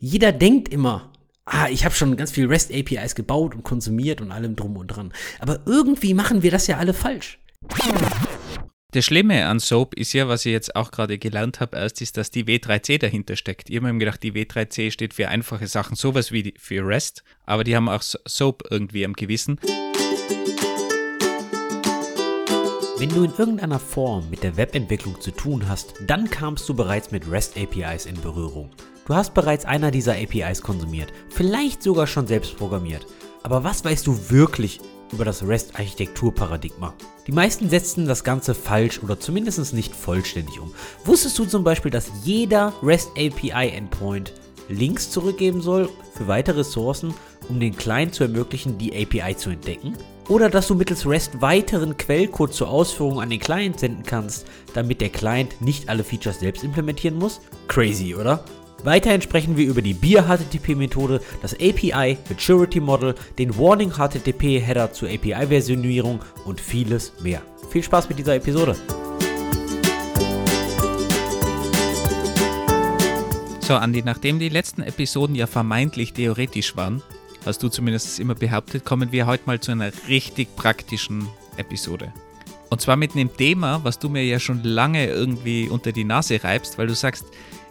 Jeder denkt immer, ah, ich habe schon ganz viel REST APIs gebaut und konsumiert und allem drum und dran. Aber irgendwie machen wir das ja alle falsch. Das Schlimme an SOAP ist ja, was ich jetzt auch gerade gelernt habe, erst ist, dass die W3C dahinter steckt. Ich habe mir gedacht, die W3C steht für einfache Sachen, sowas wie für REST, aber die haben auch SOAP irgendwie am Gewissen. Wenn du in irgendeiner Form mit der Webentwicklung zu tun hast, dann kamst du bereits mit REST APIs in Berührung. Du hast bereits einer dieser APIs konsumiert, vielleicht sogar schon selbst programmiert. Aber was weißt du wirklich über das REST-Architekturparadigma? Die meisten setzen das Ganze falsch oder zumindest nicht vollständig um. Wusstest du zum Beispiel, dass jeder REST API Endpoint Links zurückgeben soll für weitere Ressourcen, um den Client zu ermöglichen, die API zu entdecken? Oder dass du mittels REST weiteren Quellcode zur Ausführung an den Client senden kannst, damit der Client nicht alle Features selbst implementieren muss? Crazy, oder? Weiterhin sprechen wir über die Beer-HTTP-Methode, das API Maturity Model, den Warning HTTP-Header zur API-Versionierung und vieles mehr. Viel Spaß mit dieser Episode! So, Andi, nachdem die letzten Episoden ja vermeintlich theoretisch waren, hast du zumindest immer behauptet, kommen wir heute mal zu einer richtig praktischen Episode. Und zwar mit einem Thema, was du mir ja schon lange irgendwie unter die Nase reibst, weil du sagst,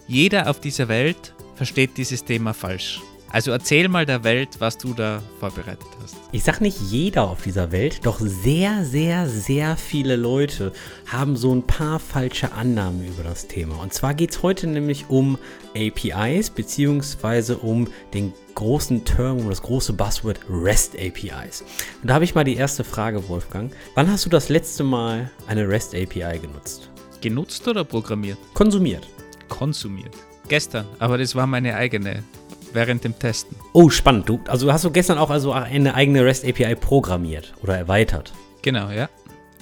jeder auf dieser Welt versteht dieses Thema falsch. Also erzähl mal der Welt, was du da vorbereitet hast. Ich sag nicht jeder auf dieser Welt, doch sehr, sehr, sehr viele Leute haben so ein paar falsche Annahmen über das Thema. Und zwar geht es heute nämlich um APIs, beziehungsweise um den großen Term, um das große Buzzword REST APIs. Und da habe ich mal die erste Frage, Wolfgang. Wann hast du das letzte Mal eine REST API genutzt? Genutzt oder programmiert? Konsumiert konsumiert. Gestern, aber das war meine eigene, während dem Testen. Oh, spannend. Du, also hast du gestern auch also eine eigene REST API programmiert oder erweitert? Genau, ja.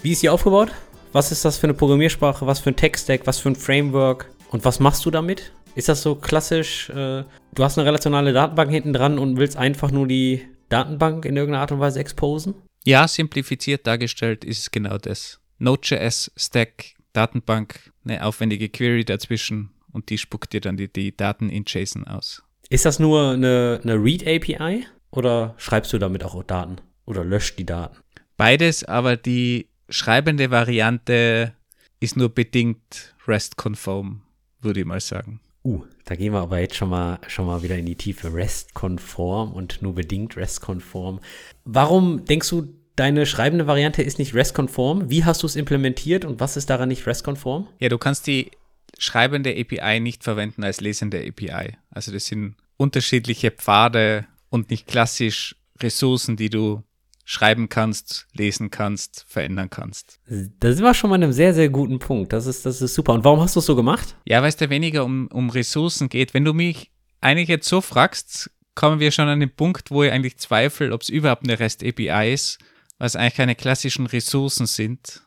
Wie ist die aufgebaut? Was ist das für eine Programmiersprache? Was für ein Tech-Stack? Was für ein Framework? Und was machst du damit? Ist das so klassisch, äh, du hast eine relationale Datenbank hinten dran und willst einfach nur die Datenbank in irgendeiner Art und Weise exposen? Ja, simplifiziert dargestellt ist es genau das. Node.js, Stack, Datenbank, eine aufwendige Query dazwischen und die spuckt dir dann die, die Daten in JSON aus. Ist das nur eine, eine Read-API oder schreibst du damit auch Daten oder löscht die Daten? Beides, aber die schreibende Variante ist nur bedingt REST-konform, würde ich mal sagen. Uh, da gehen wir aber jetzt schon mal, schon mal wieder in die Tiefe. REST-konform und nur bedingt REST-konform. Warum denkst du, deine schreibende Variante ist nicht REST-konform? Wie hast du es implementiert und was ist daran nicht REST-konform? Ja, du kannst die schreibende API nicht verwenden als lesende API. Also das sind unterschiedliche Pfade und nicht klassisch Ressourcen, die du schreiben kannst, lesen kannst, verändern kannst. Da sind wir schon mal an einem sehr, sehr guten Punkt. Das ist, das ist super. Und warum hast du es so gemacht? Ja, weil es da weniger um, um Ressourcen geht. Wenn du mich eigentlich jetzt so fragst, kommen wir schon an den Punkt, wo ich eigentlich zweifle, ob es überhaupt eine REST-API ist, weil es eigentlich keine klassischen Ressourcen sind,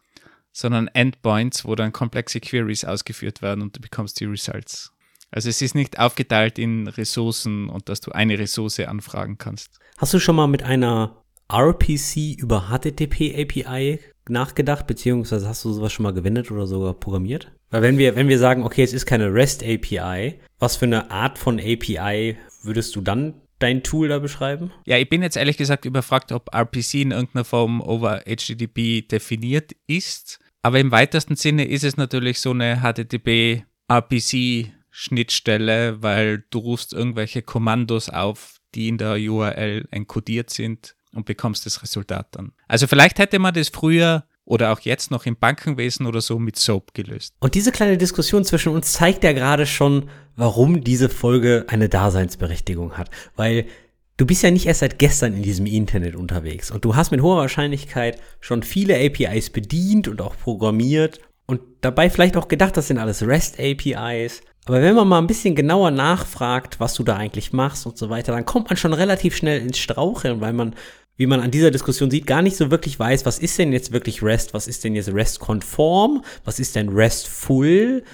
sondern Endpoints, wo dann komplexe Queries ausgeführt werden und du bekommst die Results. Also es ist nicht aufgeteilt in Ressourcen und dass du eine Ressource anfragen kannst. Hast du schon mal mit einer RPC über HTTP API nachgedacht, beziehungsweise hast du sowas schon mal gewendet oder sogar programmiert? Weil wenn wir, wenn wir sagen, okay, es ist keine REST API, was für eine Art von API würdest du dann dein Tool da beschreiben? Ja, ich bin jetzt ehrlich gesagt überfragt, ob RPC in irgendeiner Form over HTTP definiert ist. Aber im weitesten Sinne ist es natürlich so eine HTTP-RPC-Schnittstelle, weil du rufst irgendwelche Kommandos auf, die in der URL encodiert sind und bekommst das Resultat dann. Also vielleicht hätte man das früher oder auch jetzt noch im Bankenwesen oder so mit SOAP gelöst. Und diese kleine Diskussion zwischen uns zeigt ja gerade schon, warum diese Folge eine Daseinsberechtigung hat. Weil du bist ja nicht erst seit gestern in diesem Internet unterwegs und du hast mit hoher Wahrscheinlichkeit schon viele APIs bedient und auch programmiert und dabei vielleicht auch gedacht, das sind alles REST APIs. Aber wenn man mal ein bisschen genauer nachfragt, was du da eigentlich machst und so weiter, dann kommt man schon relativ schnell ins Straucheln, weil man, wie man an dieser Diskussion sieht, gar nicht so wirklich weiß, was ist denn jetzt wirklich REST, was ist denn jetzt REST-konform, was ist denn REST-full.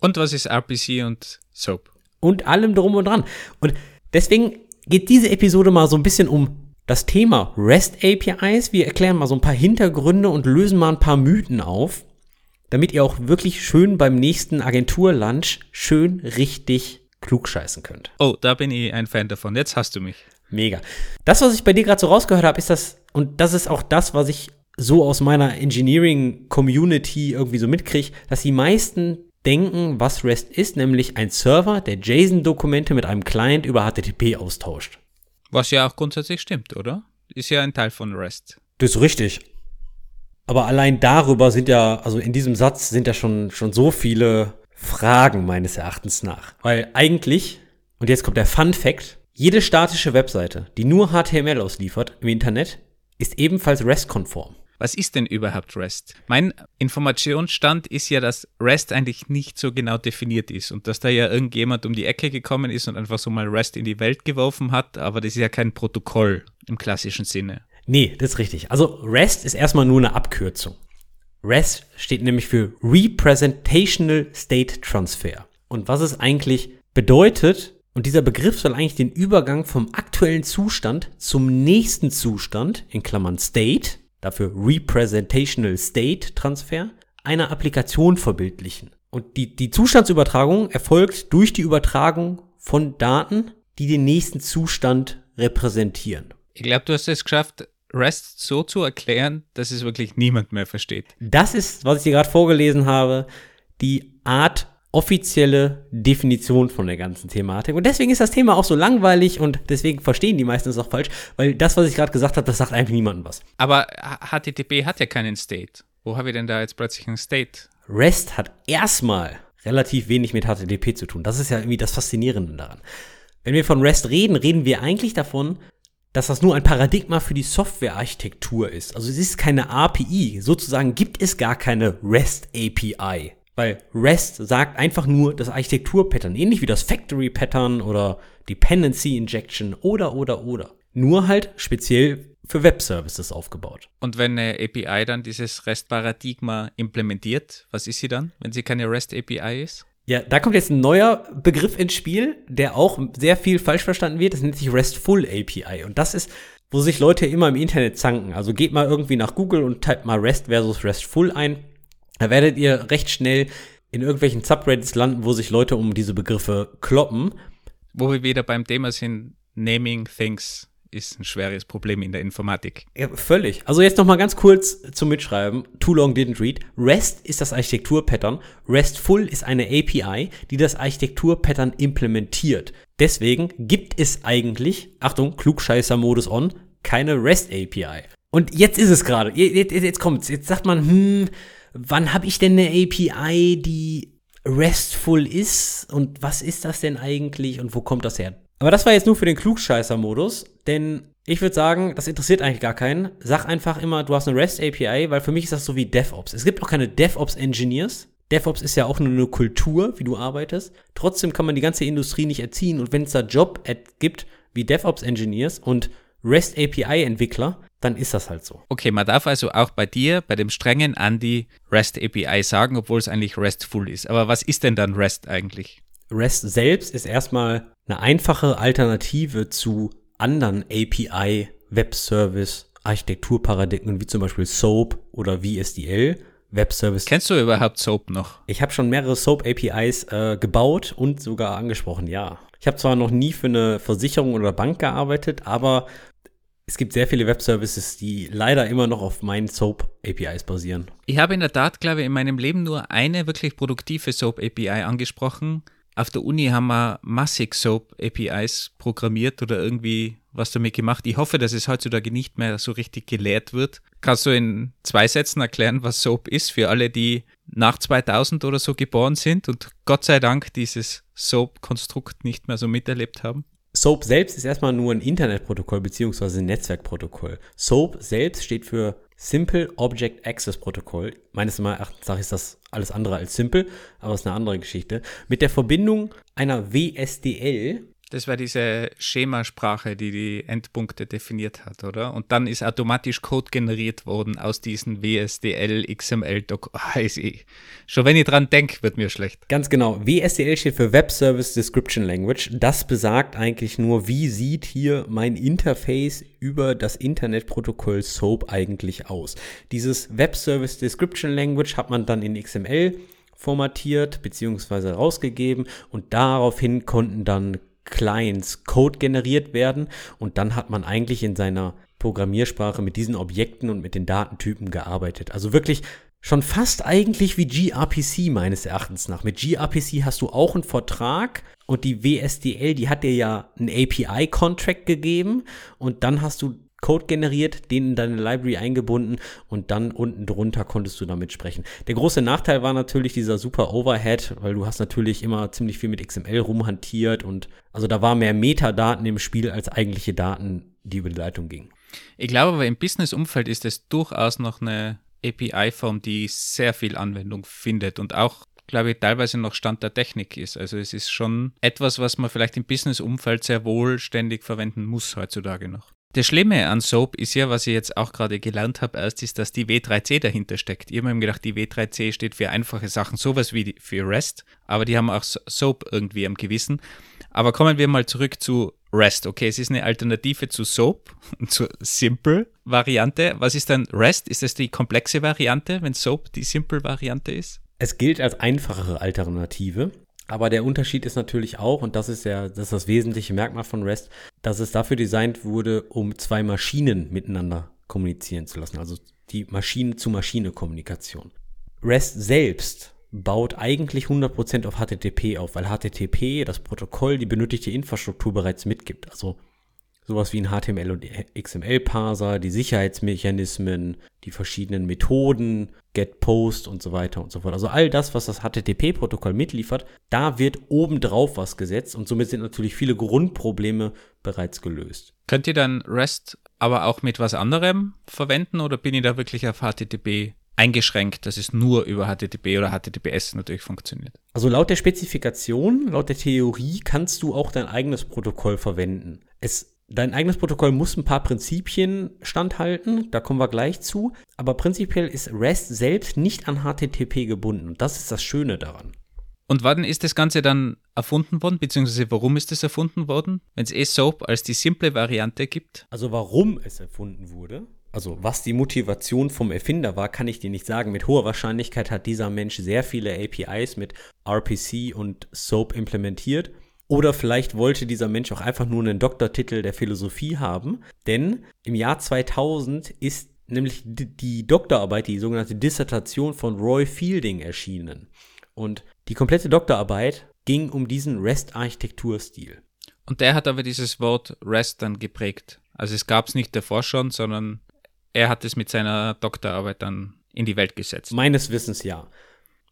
Und was ist RPC und SOAP. Und allem drum und dran. Und deswegen geht diese Episode mal so ein bisschen um das Thema REST APIs. Wir erklären mal so ein paar Hintergründe und lösen mal ein paar Mythen auf, damit ihr auch wirklich schön beim nächsten Agenturlunch schön richtig klugscheißen könnt. Oh, da bin ich ein Fan davon. Jetzt hast du mich. Mega. Das, was ich bei dir gerade so rausgehört habe, ist das, und das ist auch das, was ich so aus meiner Engineering-Community irgendwie so mitkriege, dass die meisten denken, was REST ist, nämlich ein Server, der JSON-Dokumente mit einem Client über HTTP austauscht. Was ja auch grundsätzlich stimmt, oder? Ist ja ein Teil von REST. Das ist richtig. Aber allein darüber sind ja, also in diesem Satz sind ja schon, schon so viele Fragen meines Erachtens nach. Weil eigentlich, und jetzt kommt der Fun Fact, jede statische Webseite, die nur HTML ausliefert im Internet, ist ebenfalls REST-konform. Was ist denn überhaupt REST? Mein Informationsstand ist ja, dass REST eigentlich nicht so genau definiert ist und dass da ja irgendjemand um die Ecke gekommen ist und einfach so mal REST in die Welt geworfen hat, aber das ist ja kein Protokoll im klassischen Sinne. Nee, das ist richtig. Also REST ist erstmal nur eine Abkürzung. REST steht nämlich für Representational State Transfer. Und was es eigentlich bedeutet, und dieser Begriff soll eigentlich den Übergang vom aktuellen Zustand zum nächsten Zustand, in Klammern State, dafür Representational State Transfer, einer Applikation verbildlichen. Und die, die Zustandsübertragung erfolgt durch die Übertragung von Daten, die den nächsten Zustand repräsentieren. Ich glaube, du hast es geschafft, REST so zu erklären, dass es wirklich niemand mehr versteht. Das ist, was ich dir gerade vorgelesen habe, die Art offizielle Definition von der ganzen Thematik. Und deswegen ist das Thema auch so langweilig und deswegen verstehen die meisten es auch falsch, weil das, was ich gerade gesagt habe, das sagt eigentlich niemandem was. Aber HTTP hat ja keinen State. Wo habe ich denn da jetzt plötzlich einen State? REST hat erstmal relativ wenig mit HTTP zu tun. Das ist ja irgendwie das Faszinierende daran. Wenn wir von REST reden, reden wir eigentlich davon, dass das nur ein Paradigma für die Softwarearchitektur ist. Also es ist keine API. Sozusagen gibt es gar keine REST API. Weil REST sagt einfach nur das Architekturpattern, ähnlich wie das Factory Pattern oder Dependency Injection oder oder oder. Nur halt speziell für Web-Services aufgebaut. Und wenn eine API dann dieses REST-Paradigma implementiert, was ist sie dann, wenn sie keine REST-API ist? Ja, da kommt jetzt ein neuer Begriff ins Spiel, der auch sehr viel falsch verstanden wird. Das nennt sich RESTful API. Und das ist, wo sich Leute immer im Internet zanken. Also geht mal irgendwie nach Google und typt mal REST versus RESTful ein. Da werdet ihr recht schnell in irgendwelchen Subreddits landen, wo sich Leute um diese Begriffe kloppen. Wo wir wieder beim Thema sind, Naming Things ist ein schweres Problem in der Informatik. Ja, völlig. Also jetzt noch mal ganz kurz zum Mitschreiben. Too long didn't read. REST ist das Architekturpattern. RESTful ist eine API, die das Architekturpattern implementiert. Deswegen gibt es eigentlich, Achtung, Klugscheißer-Modus on, keine REST API. Und jetzt ist es gerade. Jetzt, jetzt kommt's. Jetzt sagt man, hm, wann habe ich denn eine API, die RESTful ist? Und was ist das denn eigentlich? Und wo kommt das her? Aber das war jetzt nur für den Klugscheißer-Modus, denn ich würde sagen, das interessiert eigentlich gar keinen. Sag einfach immer, du hast eine REST API, weil für mich ist das so wie DevOps. Es gibt auch keine DevOps Engineers. DevOps ist ja auch nur eine Kultur, wie du arbeitest. Trotzdem kann man die ganze Industrie nicht erziehen und wenn es da Job gibt wie DevOps Engineers und REST API Entwickler, dann ist das halt so. Okay, man darf also auch bei dir, bei dem strengen Andy, REST API sagen, obwohl es eigentlich RESTful ist. Aber was ist denn dann REST eigentlich? REST selbst ist erstmal eine einfache Alternative zu anderen API, Web-Service, Architekturparadigmen wie zum Beispiel SOAP oder VSDL. Web-Service. Kennst du überhaupt SOAP noch? Ich habe schon mehrere SOAP-APIs äh, gebaut und sogar angesprochen, ja. Ich habe zwar noch nie für eine Versicherung oder Bank gearbeitet, aber es gibt sehr viele Web-Services, die leider immer noch auf meinen SOAP-APIs basieren. Ich habe in der Tat, glaube ich, in meinem Leben nur eine wirklich produktive SOAP-API angesprochen. Auf der Uni haben wir massig SOAP-APIs programmiert oder irgendwie was damit gemacht. Ich hoffe, dass es heutzutage nicht mehr so richtig gelehrt wird. Kannst du in zwei Sätzen erklären, was SOAP ist für alle, die nach 2000 oder so geboren sind und Gott sei Dank dieses SOAP-Konstrukt nicht mehr so miterlebt haben? SOAP selbst ist erstmal nur ein Internetprotokoll ein Netzwerkprotokoll. SOAP selbst steht für Simple Object Access Protocol. Meines Erachtens ist das alles andere als simpel, aber es ist eine andere Geschichte. Mit der Verbindung einer WSDL, das war diese Schemasprache, die die Endpunkte definiert hat, oder? Und dann ist automatisch Code generiert worden aus diesen WSDL, XML, Doc. Oh, schon wenn ich dran denke, wird mir schlecht. Ganz genau. WSDL steht für Web Service Description Language. Das besagt eigentlich nur, wie sieht hier mein Interface über das Internetprotokoll SOAP eigentlich aus. Dieses Web Service Description Language hat man dann in XML formatiert bzw. rausgegeben und daraufhin konnten dann Clients Code generiert werden und dann hat man eigentlich in seiner Programmiersprache mit diesen Objekten und mit den Datentypen gearbeitet. Also wirklich schon fast eigentlich wie gRPC meines Erachtens nach. Mit gRPC hast du auch einen Vertrag und die WSDL, die hat dir ja einen API-Contract gegeben und dann hast du Code generiert, den in deine Library eingebunden und dann unten drunter konntest du damit sprechen. Der große Nachteil war natürlich dieser super Overhead, weil du hast natürlich immer ziemlich viel mit XML rumhantiert und also da war mehr Metadaten im Spiel als eigentliche Daten, die über die Leitung gingen. Ich glaube aber im Business-Umfeld ist es durchaus noch eine API-Form, die sehr viel Anwendung findet und auch glaube ich, teilweise noch Stand der Technik ist. Also es ist schon etwas, was man vielleicht im Business-Umfeld sehr wohl ständig verwenden muss heutzutage noch. Das Schlimme an SOAP ist ja, was ich jetzt auch gerade gelernt habe, erst ist, dass die W3C dahinter steckt. Ich habe mir gedacht, die W3C steht für einfache Sachen, sowas wie für REST, aber die haben auch SOAP irgendwie am Gewissen. Aber kommen wir mal zurück zu REST. Okay, es ist eine Alternative zu SOAP, zur Simple-Variante. Was ist dann REST? Ist das die komplexe Variante, wenn SOAP die Simple-Variante ist? Es gilt als einfachere Alternative. Aber der Unterschied ist natürlich auch, und das ist ja das, ist das wesentliche Merkmal von REST, dass es dafür designt wurde, um zwei Maschinen miteinander kommunizieren zu lassen. Also die Maschine-zu-Maschine-Kommunikation. REST selbst baut eigentlich 100% auf HTTP auf, weil HTTP, das Protokoll, die benötigte Infrastruktur bereits mitgibt. Also sowas wie ein HTML und XML-Parser, die Sicherheitsmechanismen, die verschiedenen Methoden, Get, Post und so weiter und so fort. Also all das, was das HTTP-Protokoll mitliefert, da wird obendrauf was gesetzt und somit sind natürlich viele Grundprobleme bereits gelöst. Könnt ihr dann REST aber auch mit was anderem verwenden oder bin ich da wirklich auf HTTP eingeschränkt, dass es nur über HTTP oder HTTPS natürlich funktioniert. Also laut der Spezifikation, laut der Theorie kannst du auch dein eigenes Protokoll verwenden. Es Dein eigenes Protokoll muss ein paar Prinzipien standhalten, da kommen wir gleich zu, aber prinzipiell ist REST selbst nicht an HTTP gebunden und das ist das Schöne daran. Und wann ist das Ganze dann erfunden worden, beziehungsweise warum ist es erfunden worden, wenn es eh SOAP als die simple Variante gibt? Also warum es erfunden wurde, also was die Motivation vom Erfinder war, kann ich dir nicht sagen. Mit hoher Wahrscheinlichkeit hat dieser Mensch sehr viele APIs mit RPC und SOAP implementiert. Oder vielleicht wollte dieser Mensch auch einfach nur einen Doktortitel der Philosophie haben. Denn im Jahr 2000 ist nämlich die Doktorarbeit, die sogenannte Dissertation von Roy Fielding erschienen. Und die komplette Doktorarbeit ging um diesen REST-Architekturstil. Und der hat aber dieses Wort REST dann geprägt. Also es gab es nicht davor schon, sondern er hat es mit seiner Doktorarbeit dann in die Welt gesetzt. Meines Wissens ja.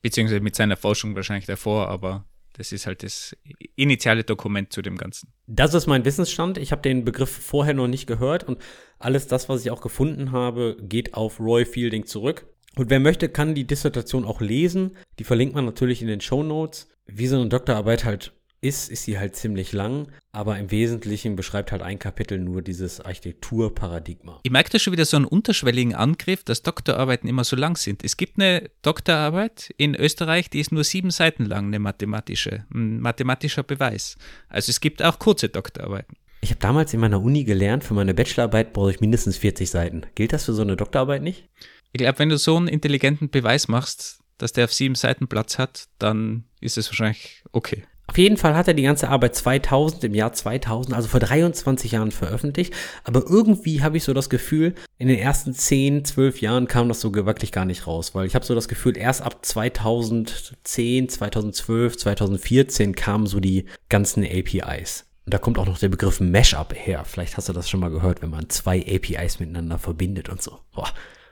Beziehungsweise mit seiner Forschung wahrscheinlich davor, aber das ist halt das initiale Dokument zu dem Ganzen. Das ist mein Wissensstand. Ich habe den Begriff vorher noch nicht gehört und alles das, was ich auch gefunden habe, geht auf Roy Fielding zurück. Und wer möchte, kann die Dissertation auch lesen. Die verlinkt man natürlich in den Show Notes. Wie so eine Doktorarbeit halt ist, ist sie halt ziemlich lang, aber im Wesentlichen beschreibt halt ein Kapitel nur dieses Architekturparadigma. Ich merke da schon wieder so einen unterschwelligen Angriff, dass Doktorarbeiten immer so lang sind. Es gibt eine Doktorarbeit in Österreich, die ist nur sieben Seiten lang, eine mathematische, ein mathematischer Beweis. Also es gibt auch kurze Doktorarbeiten. Ich habe damals in meiner Uni gelernt, für meine Bachelorarbeit brauche ich mindestens 40 Seiten. Gilt das für so eine Doktorarbeit nicht? Ich glaube, wenn du so einen intelligenten Beweis machst, dass der auf sieben Seiten Platz hat, dann ist es wahrscheinlich okay. Auf jeden Fall hat er die ganze Arbeit 2000, im Jahr 2000, also vor 23 Jahren veröffentlicht. Aber irgendwie habe ich so das Gefühl, in den ersten 10, 12 Jahren kam das so wirklich gar nicht raus. Weil ich habe so das Gefühl, erst ab 2010, 2012, 2014 kamen so die ganzen APIs. Und da kommt auch noch der Begriff Mashup her. Vielleicht hast du das schon mal gehört, wenn man zwei APIs miteinander verbindet und so. Boah.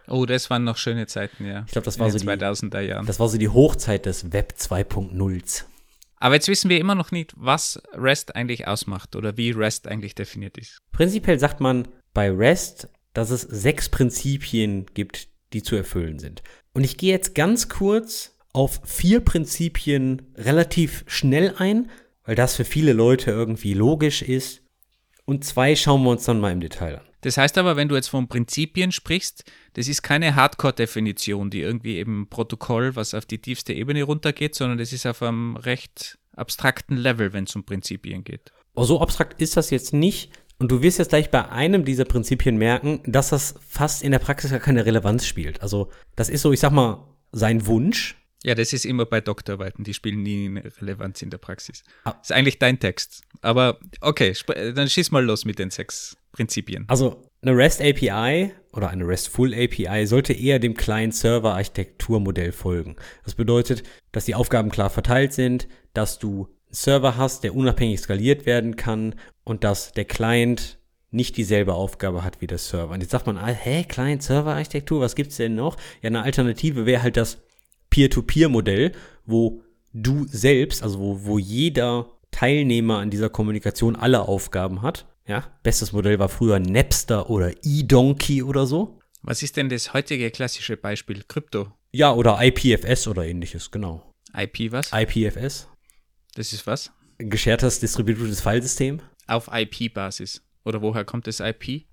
Oh, das waren noch schöne Zeiten, ja. Ich glaube, das war so die 2000er Jahren. Das war so die Hochzeit des Web 2.0s. Aber jetzt wissen wir immer noch nicht, was REST eigentlich ausmacht oder wie REST eigentlich definiert ist. Prinzipiell sagt man bei REST, dass es sechs Prinzipien gibt, die zu erfüllen sind. Und ich gehe jetzt ganz kurz auf vier Prinzipien relativ schnell ein, weil das für viele Leute irgendwie logisch ist. Und zwei schauen wir uns dann mal im Detail an. Das heißt aber, wenn du jetzt von Prinzipien sprichst, das ist keine Hardcore-Definition, die irgendwie eben Protokoll, was auf die tiefste Ebene runtergeht, sondern das ist auf einem recht abstrakten Level, wenn es um Prinzipien geht. Oh, so abstrakt ist das jetzt nicht. Und du wirst jetzt gleich bei einem dieser Prinzipien merken, dass das fast in der Praxis gar keine Relevanz spielt. Also, das ist so, ich sag mal, sein Wunsch. Ja, das ist immer bei Doktorarbeiten, die spielen nie eine Relevanz in der Praxis. Ah. Das ist eigentlich dein Text. Aber okay, dann schieß mal los mit den sechs Prinzipien. Also eine REST API oder eine RESTful API sollte eher dem Client-Server-Architekturmodell folgen. Das bedeutet, dass die Aufgaben klar verteilt sind, dass du einen Server hast, der unabhängig skaliert werden kann und dass der Client nicht dieselbe Aufgabe hat wie der Server. Und jetzt sagt man, ah, hä, Client-Server-Architektur, was gibt's denn noch? Ja, eine Alternative wäre halt das Peer-to-Peer-Modell, wo du selbst, also wo, wo jeder Teilnehmer an dieser Kommunikation alle Aufgaben hat. Ja, bestes Modell war früher Napster oder eDonkey oder so. Was ist denn das heutige klassische Beispiel? Krypto? Ja, oder IPFS oder ähnliches, genau. IP was? IPFS. Das ist was? Geschertes distribuiertes Filesystem. Auf IP-Basis. Oder woher kommt das IP?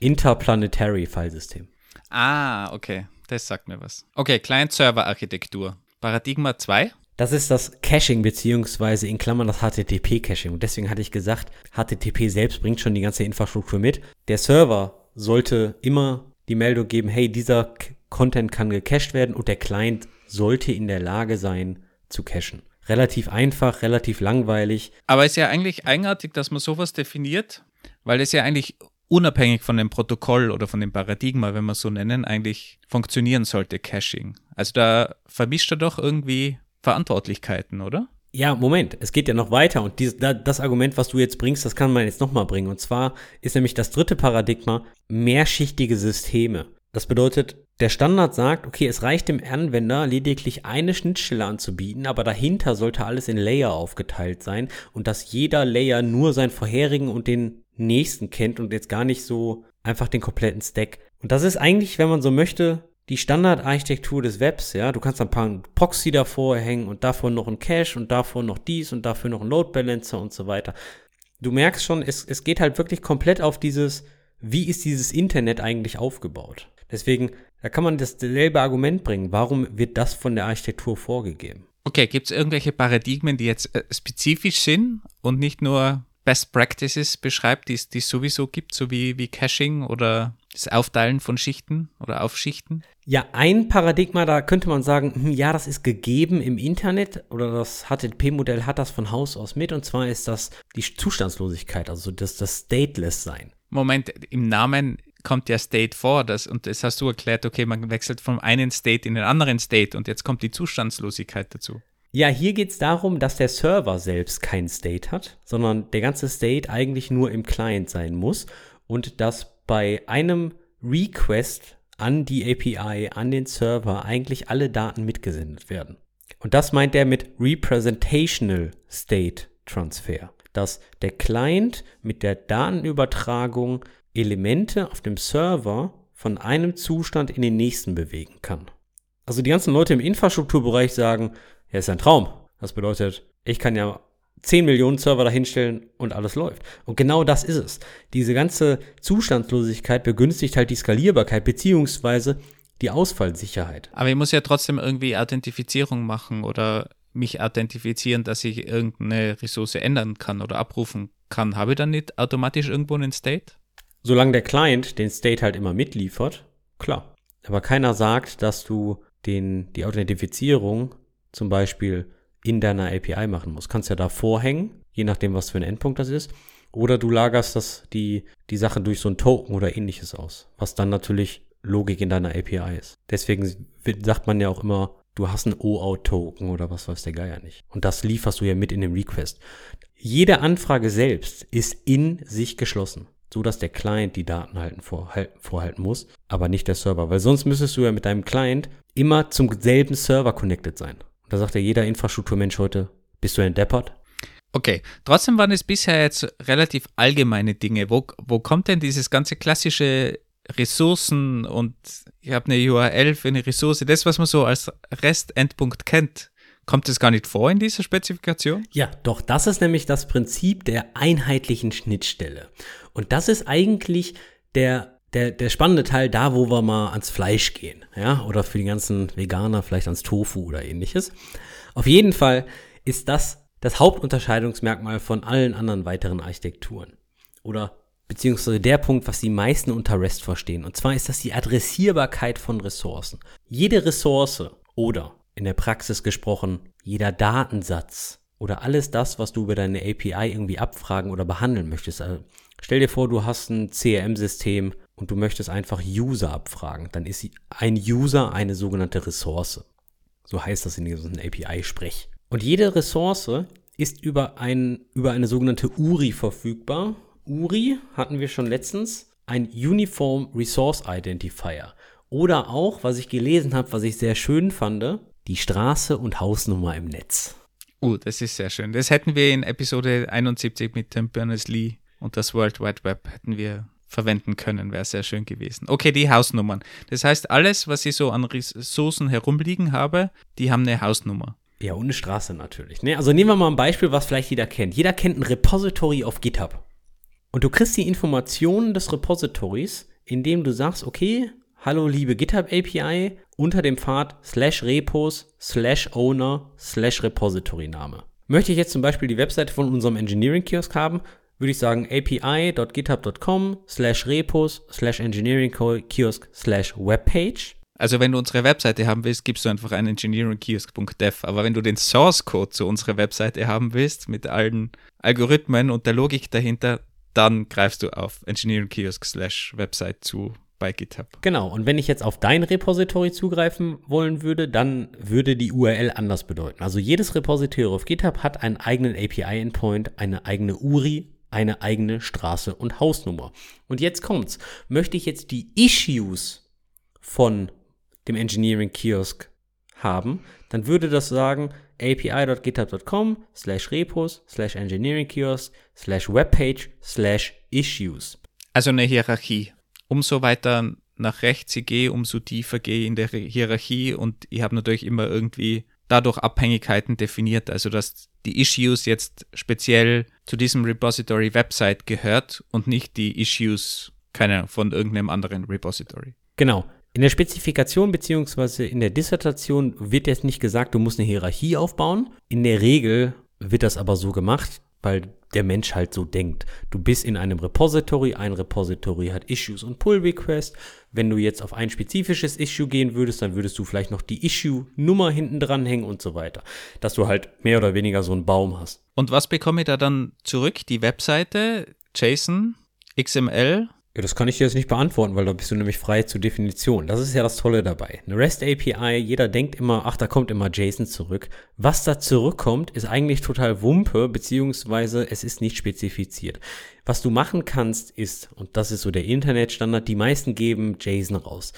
Interplanetary Filesystem. Ah, okay. Das sagt mir was. Okay, Client-Server-Architektur. Paradigma 2. Das ist das Caching beziehungsweise in Klammern das HTTP-Caching. Und deswegen hatte ich gesagt, HTTP selbst bringt schon die ganze Infrastruktur mit. Der Server sollte immer die Meldung geben, hey, dieser Content kann gecached werden und der Client sollte in der Lage sein zu cachen. Relativ einfach, relativ langweilig. Aber ist ja eigentlich eigenartig, dass man sowas definiert, weil es ja eigentlich unabhängig von dem Protokoll oder von dem Paradigma, wenn wir so nennen, eigentlich funktionieren sollte, Caching. Also da vermischt er doch irgendwie Verantwortlichkeiten, oder? Ja, Moment, es geht ja noch weiter und dies, das Argument, was du jetzt bringst, das kann man jetzt nochmal bringen. Und zwar ist nämlich das dritte Paradigma mehrschichtige Systeme. Das bedeutet, der Standard sagt, okay, es reicht dem Anwender lediglich eine Schnittstelle anzubieten, aber dahinter sollte alles in Layer aufgeteilt sein und dass jeder Layer nur seinen vorherigen und den nächsten kennt und jetzt gar nicht so einfach den kompletten Stack. Und das ist eigentlich, wenn man so möchte, die Standardarchitektur des Webs, ja, du kannst ein paar Proxy davor hängen und davor noch ein Cache und davor noch dies und dafür noch ein Load Balancer und so weiter. Du merkst schon, es, es geht halt wirklich komplett auf dieses, wie ist dieses Internet eigentlich aufgebaut? Deswegen, da kann man dasselbe Argument bringen. Warum wird das von der Architektur vorgegeben? Okay, gibt es irgendwelche Paradigmen, die jetzt äh, spezifisch sind und nicht nur Best Practices beschreibt, die es sowieso gibt, so wie, wie Caching oder das Aufteilen von Schichten oder Aufschichten? Ja, ein Paradigma, da könnte man sagen, hm, ja, das ist gegeben im Internet oder das HTTP-Modell hat das von Haus aus mit und zwar ist das die Zustandslosigkeit, also das, das Stateless-Sein. Moment, im Namen kommt ja State vor, das, und das hast du erklärt, okay, man wechselt vom einen State in den anderen State und jetzt kommt die Zustandslosigkeit dazu. Ja, hier geht es darum, dass der Server selbst kein State hat, sondern der ganze State eigentlich nur im Client sein muss und dass bei einem Request an die API, an den Server eigentlich alle Daten mitgesendet werden. Und das meint er mit Representational State Transfer, dass der Client mit der Datenübertragung Elemente auf dem Server von einem Zustand in den nächsten bewegen kann. Also die ganzen Leute im Infrastrukturbereich sagen, ja, ist ein Traum. Das bedeutet, ich kann ja 10 Millionen Server dahinstellen und alles läuft. Und genau das ist es. Diese ganze Zustandslosigkeit begünstigt halt die Skalierbarkeit beziehungsweise die Ausfallsicherheit. Aber ich muss ja trotzdem irgendwie Authentifizierung machen oder mich authentifizieren, dass ich irgendeine Ressource ändern kann oder abrufen kann. Habe ich dann nicht automatisch irgendwo einen State? Solange der Client den State halt immer mitliefert, klar. Aber keiner sagt, dass du den, die Authentifizierung zum Beispiel in deiner API machen musst. Kannst ja da vorhängen, je nachdem, was für ein Endpunkt das ist. Oder du lagerst das, die, die Sache durch so ein Token oder ähnliches aus, was dann natürlich Logik in deiner API ist. Deswegen sagt man ja auch immer, du hast ein OAuth-Token oder was weiß der Geier nicht. Und das lieferst du ja mit in dem Request. Jede Anfrage selbst ist in sich geschlossen, so dass der Client die Daten halten, vorhalten muss, aber nicht der Server. Weil sonst müsstest du ja mit deinem Client immer zum selben Server connected sein. Und da sagt ja jeder Infrastrukturmensch heute, bist du entdeppert? Okay, trotzdem waren es bisher jetzt relativ allgemeine Dinge. Wo, wo kommt denn dieses ganze klassische Ressourcen und ich habe eine URL für eine Ressource, das, was man so als REST-Endpunkt kennt, kommt das gar nicht vor in dieser Spezifikation? Ja, doch, das ist nämlich das Prinzip der einheitlichen Schnittstelle. Und das ist eigentlich der der, der spannende Teil da, wo wir mal ans Fleisch gehen, ja, oder für die ganzen Veganer vielleicht ans Tofu oder ähnliches. Auf jeden Fall ist das das Hauptunterscheidungsmerkmal von allen anderen weiteren Architekturen. Oder beziehungsweise der Punkt, was die meisten unter REST verstehen. Und zwar ist das die Adressierbarkeit von Ressourcen. Jede Ressource oder in der Praxis gesprochen, jeder Datensatz oder alles das, was du über deine API irgendwie abfragen oder behandeln möchtest. Also stell dir vor, du hast ein CRM-System und du möchtest einfach User abfragen. Dann ist ein User eine sogenannte Ressource. So heißt das in diesem API-Sprech. Und jede Ressource ist über, ein, über eine sogenannte URI verfügbar. URI hatten wir schon letztens, ein Uniform Resource Identifier. Oder auch, was ich gelesen habe, was ich sehr schön fand, die Straße und Hausnummer im Netz. Oh, das ist sehr schön. Das hätten wir in Episode 71 mit Tim Berners-Lee und das World Wide Web hätten wir verwenden können, wäre sehr schön gewesen. Okay, die Hausnummern. Das heißt, alles, was ich so an Ressourcen herumliegen habe, die haben eine Hausnummer. Ja, eine Straße natürlich. Ne? Also nehmen wir mal ein Beispiel, was vielleicht jeder kennt. Jeder kennt ein Repository auf GitHub. Und du kriegst die Informationen des Repositories, indem du sagst, okay, hallo liebe GitHub API, unter dem Pfad slash repos slash owner slash repository Name. Möchte ich jetzt zum Beispiel die Webseite von unserem Engineering Kiosk haben, würde ich sagen api.github.com slash repos slash engineering kiosk slash webpage. Also wenn du unsere Webseite haben willst, gibst du einfach ein engineeringkiosk.dev. Aber wenn du den Source Code zu unserer Webseite haben willst, mit allen Algorithmen und der Logik dahinter, dann greifst du auf engineeringkiosk slash Website zu bei GitHub. Genau, und wenn ich jetzt auf dein Repository zugreifen wollen würde, dann würde die URL anders bedeuten. Also jedes Repository auf GitHub hat einen eigenen API-Endpoint, eine eigene URI, eine eigene Straße und Hausnummer. Und jetzt kommt's. Möchte ich jetzt die Issues von dem Engineering Kiosk haben, dann würde das sagen api.github.com slash repos slash engineering kiosk slash webpage slash issues. Also eine Hierarchie. Umso weiter nach rechts ich gehe, umso tiefer gehe ich in der Hierarchie und ich habe natürlich immer irgendwie dadurch Abhängigkeiten definiert, also dass die Issues jetzt speziell zu diesem Repository Website gehört und nicht die Issues, keine von irgendeinem anderen Repository. Genau. In der Spezifikation bzw. in der Dissertation wird jetzt nicht gesagt, du musst eine Hierarchie aufbauen. In der Regel wird das aber so gemacht, weil der Mensch halt so denkt. Du bist in einem Repository, ein Repository hat Issues und Pull Requests. Wenn du jetzt auf ein spezifisches Issue gehen würdest, dann würdest du vielleicht noch die Issue-Nummer hinten dranhängen und so weiter. Dass du halt mehr oder weniger so einen Baum hast. Und was bekomme ich da dann zurück? Die Webseite, JSON, XML ja, das kann ich dir jetzt nicht beantworten, weil da bist du nämlich frei zur Definition. Das ist ja das Tolle dabei. Eine REST API, jeder denkt immer, ach, da kommt immer JSON zurück. Was da zurückkommt, ist eigentlich total Wumpe, beziehungsweise es ist nicht spezifiziert. Was du machen kannst, ist, und das ist so der Internetstandard, die meisten geben JSON raus.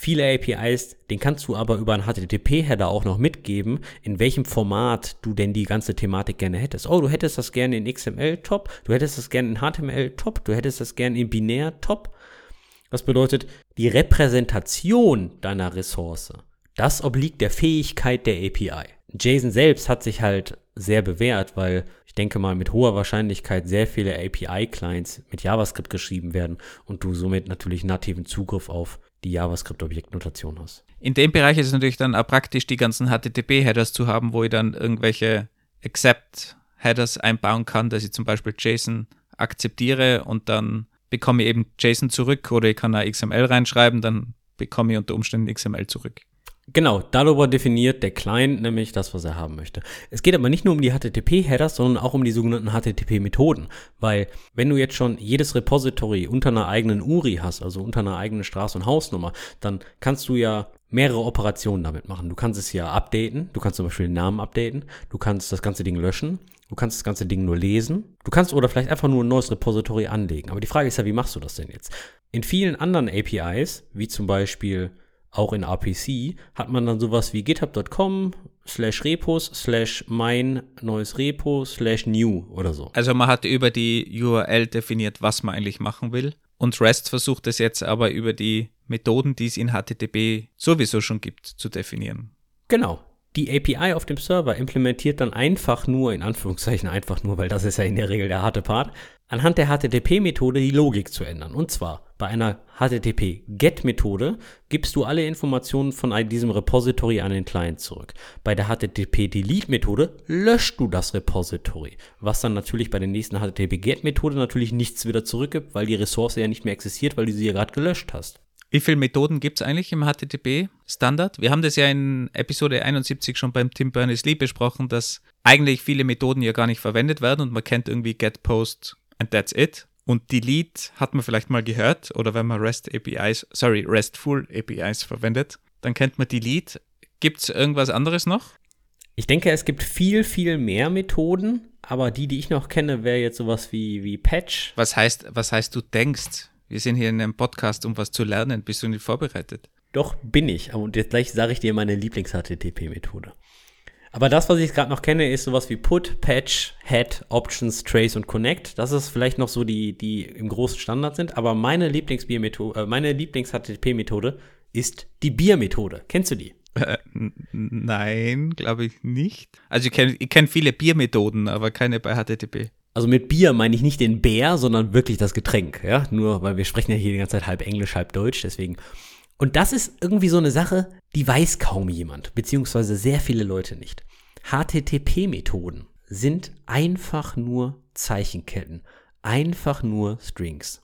Viele APIs, den kannst du aber über einen HTTP-Header auch noch mitgeben, in welchem Format du denn die ganze Thematik gerne hättest. Oh, du hättest das gerne in XML-Top, du hättest das gerne in HTML-Top, du hättest das gerne in Binär-Top. Was bedeutet, die Repräsentation deiner Ressource, das obliegt der Fähigkeit der API. JSON selbst hat sich halt sehr bewährt, weil ich denke mal mit hoher Wahrscheinlichkeit sehr viele API-Clients mit JavaScript geschrieben werden und du somit natürlich nativen Zugriff auf die JavaScript-Objektnotation hast. In dem Bereich ist es natürlich dann auch praktisch, die ganzen HTTP-Headers zu haben, wo ich dann irgendwelche Accept-Headers einbauen kann, dass ich zum Beispiel JSON akzeptiere und dann bekomme ich eben JSON zurück oder ich kann da XML reinschreiben, dann bekomme ich unter Umständen XML zurück. Genau, darüber definiert der Client nämlich das, was er haben möchte. Es geht aber nicht nur um die HTTP-Headers, sondern auch um die sogenannten HTTP-Methoden. Weil wenn du jetzt schon jedes Repository unter einer eigenen URI hast, also unter einer eigenen Straße- und Hausnummer, dann kannst du ja mehrere Operationen damit machen. Du kannst es ja updaten, du kannst zum Beispiel den Namen updaten, du kannst das ganze Ding löschen, du kannst das ganze Ding nur lesen, du kannst oder vielleicht einfach nur ein neues Repository anlegen. Aber die Frage ist ja, wie machst du das denn jetzt? In vielen anderen APIs, wie zum Beispiel auch in RPC, hat man dann sowas wie github.com slash repos slash mein neues Repo slash new oder so. Also man hat über die URL definiert, was man eigentlich machen will. Und REST versucht es jetzt aber über die Methoden, die es in HTTP sowieso schon gibt, zu definieren. Genau. Die API auf dem Server implementiert dann einfach nur, in Anführungszeichen einfach nur, weil das ist ja in der Regel der harte Part, anhand der HTTP-Methode die Logik zu ändern. Und zwar bei einer HTTP-GET-Methode gibst du alle Informationen von diesem Repository an den Client zurück. Bei der HTTP-Delete-Methode löscht du das Repository, was dann natürlich bei der nächsten HTTP-GET-Methode natürlich nichts wieder zurückgibt, weil die Ressource ja nicht mehr existiert, weil du sie ja gerade gelöscht hast. Wie viele Methoden gibt es eigentlich im HTTP-Standard? Wir haben das ja in Episode 71 schon beim Tim Berners-Lee besprochen, dass eigentlich viele Methoden ja gar nicht verwendet werden und man kennt irgendwie get, post and that's it. Und Delete hat man vielleicht mal gehört oder wenn man REST APIs, sorry, RESTful APIs verwendet, dann kennt man Delete. Gibt es irgendwas anderes noch? Ich denke, es gibt viel, viel mehr Methoden, aber die, die ich noch kenne, wäre jetzt sowas wie, wie Patch. Was heißt, was heißt, du denkst? Wir sind hier in einem Podcast, um was zu lernen. Bist du nicht vorbereitet? Doch, bin ich. Und jetzt gleich sage ich dir meine Lieblings-HTTP-Methode. Aber das, was ich gerade noch kenne, ist sowas wie Put, Patch, Head, Options, Trace und Connect. Das ist vielleicht noch so die, die im großen Standard sind. Aber meine Lieblings-HTTP-Methode, äh, meine Lieblings-HTTP-Methode ist die Bier-Methode. Kennst du die? Äh, nein, glaube ich nicht. Also ich kenne ich kenn viele Biermethoden, aber keine bei HTTP. Also mit Bier meine ich nicht den Bär, sondern wirklich das Getränk, ja? Nur weil wir sprechen ja hier die ganze Zeit halb Englisch, halb Deutsch, deswegen. Und das ist irgendwie so eine Sache, die weiß kaum jemand, beziehungsweise sehr viele Leute nicht. HTTP-Methoden sind einfach nur Zeichenketten, einfach nur Strings.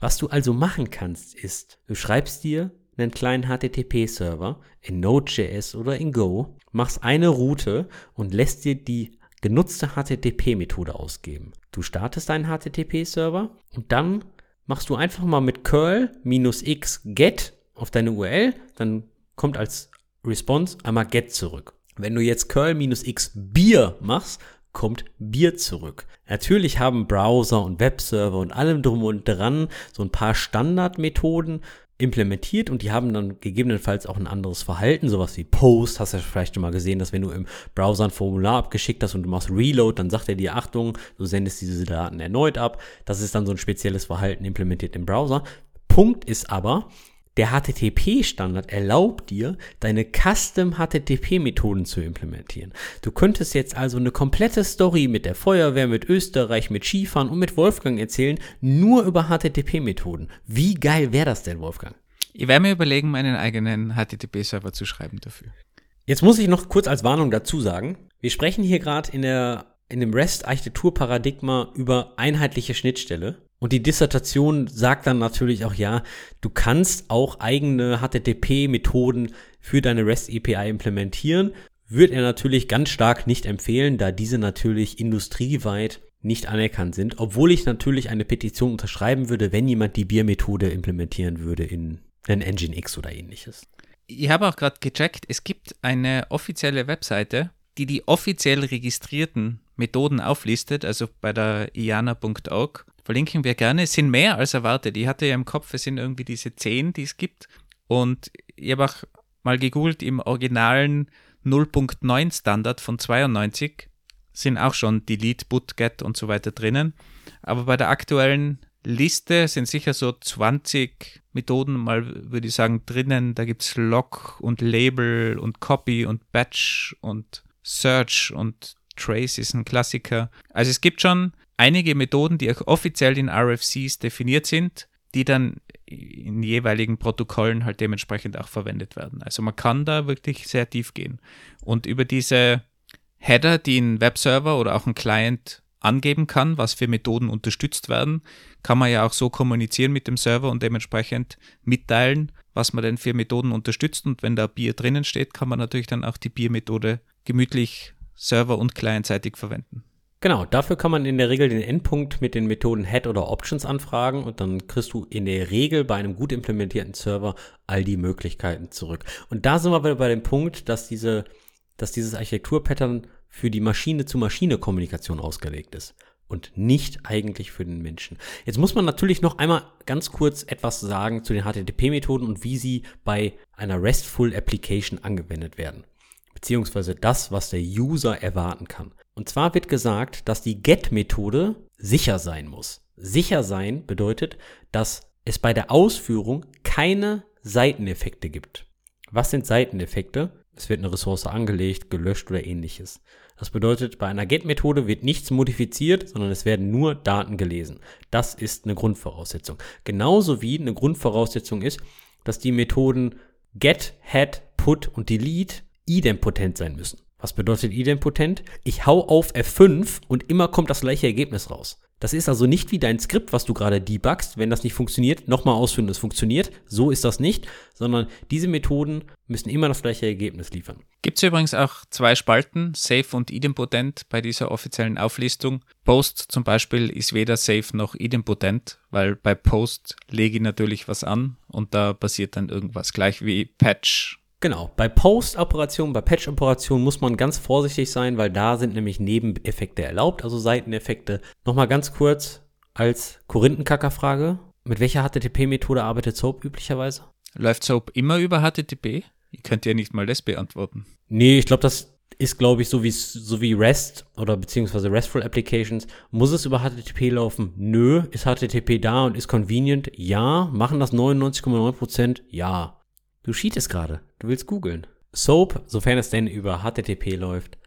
Was du also machen kannst, ist, du schreibst dir einen kleinen HTTP-Server in Node.js oder in Go, machst eine Route und lässt dir die genutzte HTTP-Methode ausgeben. Du startest deinen HTTP-Server und dann machst du einfach mal mit curl-x get auf deine URL, dann kommt als Response einmal get zurück. Wenn du jetzt curl-x Bier machst, kommt Bier zurück. Natürlich haben Browser und Webserver und allem drum und dran so ein paar Standardmethoden, implementiert und die haben dann gegebenenfalls auch ein anderes Verhalten, sowas wie Post, hast du ja vielleicht schon mal gesehen, dass wenn du im Browser ein Formular abgeschickt hast und du machst Reload, dann sagt er dir, Achtung, du sendest diese Daten erneut ab. Das ist dann so ein spezielles Verhalten implementiert im Browser. Punkt ist aber, der HTTP-Standard erlaubt dir, deine Custom-HTTP-Methoden zu implementieren. Du könntest jetzt also eine komplette Story mit der Feuerwehr, mit Österreich, mit Skifahren und mit Wolfgang erzählen, nur über HTTP-Methoden. Wie geil wäre das denn, Wolfgang? Ich werde mir überlegen, meinen eigenen HTTP-Server zu schreiben dafür. Jetzt muss ich noch kurz als Warnung dazu sagen, wir sprechen hier gerade in der in dem REST-Architektur-Paradigma über einheitliche Schnittstelle. Und die Dissertation sagt dann natürlich auch, ja, du kannst auch eigene HTTP-Methoden für deine REST-API implementieren. Wird er natürlich ganz stark nicht empfehlen, da diese natürlich industrieweit nicht anerkannt sind, obwohl ich natürlich eine Petition unterschreiben würde, wenn jemand die Bier-Methode implementieren würde in ein Nginx oder ähnliches. Ich habe auch gerade gecheckt, es gibt eine offizielle Webseite, die die offiziell registrierten Methoden auflistet, also bei der iana.org verlinken wir gerne. Es sind mehr als erwartet. Ich hatte ja im Kopf, es sind irgendwie diese zehn, die es gibt. Und ich habe auch mal gegoogelt, im originalen 0.9 Standard von 92 sind auch schon Delete, Boot, Get und so weiter drinnen. Aber bei der aktuellen Liste sind sicher so 20 Methoden mal, würde ich sagen, drinnen. Da gibt es Log und Label und Copy und Batch und Search und Trace ist ein Klassiker. Also es gibt schon einige Methoden, die auch offiziell in RFCs definiert sind, die dann in jeweiligen Protokollen halt dementsprechend auch verwendet werden. Also man kann da wirklich sehr tief gehen. Und über diese Header, die ein Webserver oder auch ein Client angeben kann, was für Methoden unterstützt werden, kann man ja auch so kommunizieren mit dem Server und dementsprechend mitteilen, was man denn für Methoden unterstützt. Und wenn da Bier drinnen steht, kann man natürlich dann auch die Biermethode gemütlich server- und clientseitig verwenden. Genau, dafür kann man in der Regel den Endpunkt mit den Methoden Head oder Options anfragen und dann kriegst du in der Regel bei einem gut implementierten Server all die Möglichkeiten zurück. Und da sind wir wieder bei dem Punkt, dass diese, dass dieses Architekturpattern für die Maschine-zu-Maschine-Kommunikation ausgelegt ist und nicht eigentlich für den Menschen. Jetzt muss man natürlich noch einmal ganz kurz etwas sagen zu den HTTP-Methoden und wie sie bei einer RESTful Application angewendet werden beziehungsweise das, was der User erwarten kann. Und zwar wird gesagt, dass die GET-Methode sicher sein muss. Sicher sein bedeutet, dass es bei der Ausführung keine Seiteneffekte gibt. Was sind Seiteneffekte? Es wird eine Ressource angelegt, gelöscht oder ähnliches. Das bedeutet, bei einer GET-Methode wird nichts modifiziert, sondern es werden nur Daten gelesen. Das ist eine Grundvoraussetzung. Genauso wie eine Grundvoraussetzung ist, dass die Methoden GET, HEAD, PUT und DELETE idempotent sein müssen. Was bedeutet idempotent? Ich hau auf F5 und immer kommt das gleiche Ergebnis raus. Das ist also nicht wie dein Skript, was du gerade debuggst. Wenn das nicht funktioniert, nochmal ausführen, es funktioniert. So ist das nicht, sondern diese Methoden müssen immer das gleiche Ergebnis liefern. Gibt es übrigens auch zwei Spalten, Safe und Idempotent, bei dieser offiziellen Auflistung. Post zum Beispiel ist weder Safe noch Idempotent, weil bei Post lege ich natürlich was an und da passiert dann irgendwas, gleich wie Patch Genau, bei Post-Operationen, bei Patch-Operationen muss man ganz vorsichtig sein, weil da sind nämlich Nebeneffekte erlaubt, also Seiteneffekte. Nochmal ganz kurz als Korinthenkacker-Frage. Mit welcher HTTP-Methode arbeitet Soap üblicherweise? Läuft Soap immer über HTTP? Ich könnte ja nicht mal das beantworten. Nee, ich glaube, das ist, glaube ich, so wie, so wie REST oder beziehungsweise RESTful Applications. Muss es über HTTP laufen? Nö. Ist HTTP da und ist convenient? Ja. Machen das 99,9%? Ja. Du cheatest gerade. Du willst googeln. Soap, sofern es denn über HTTP läuft,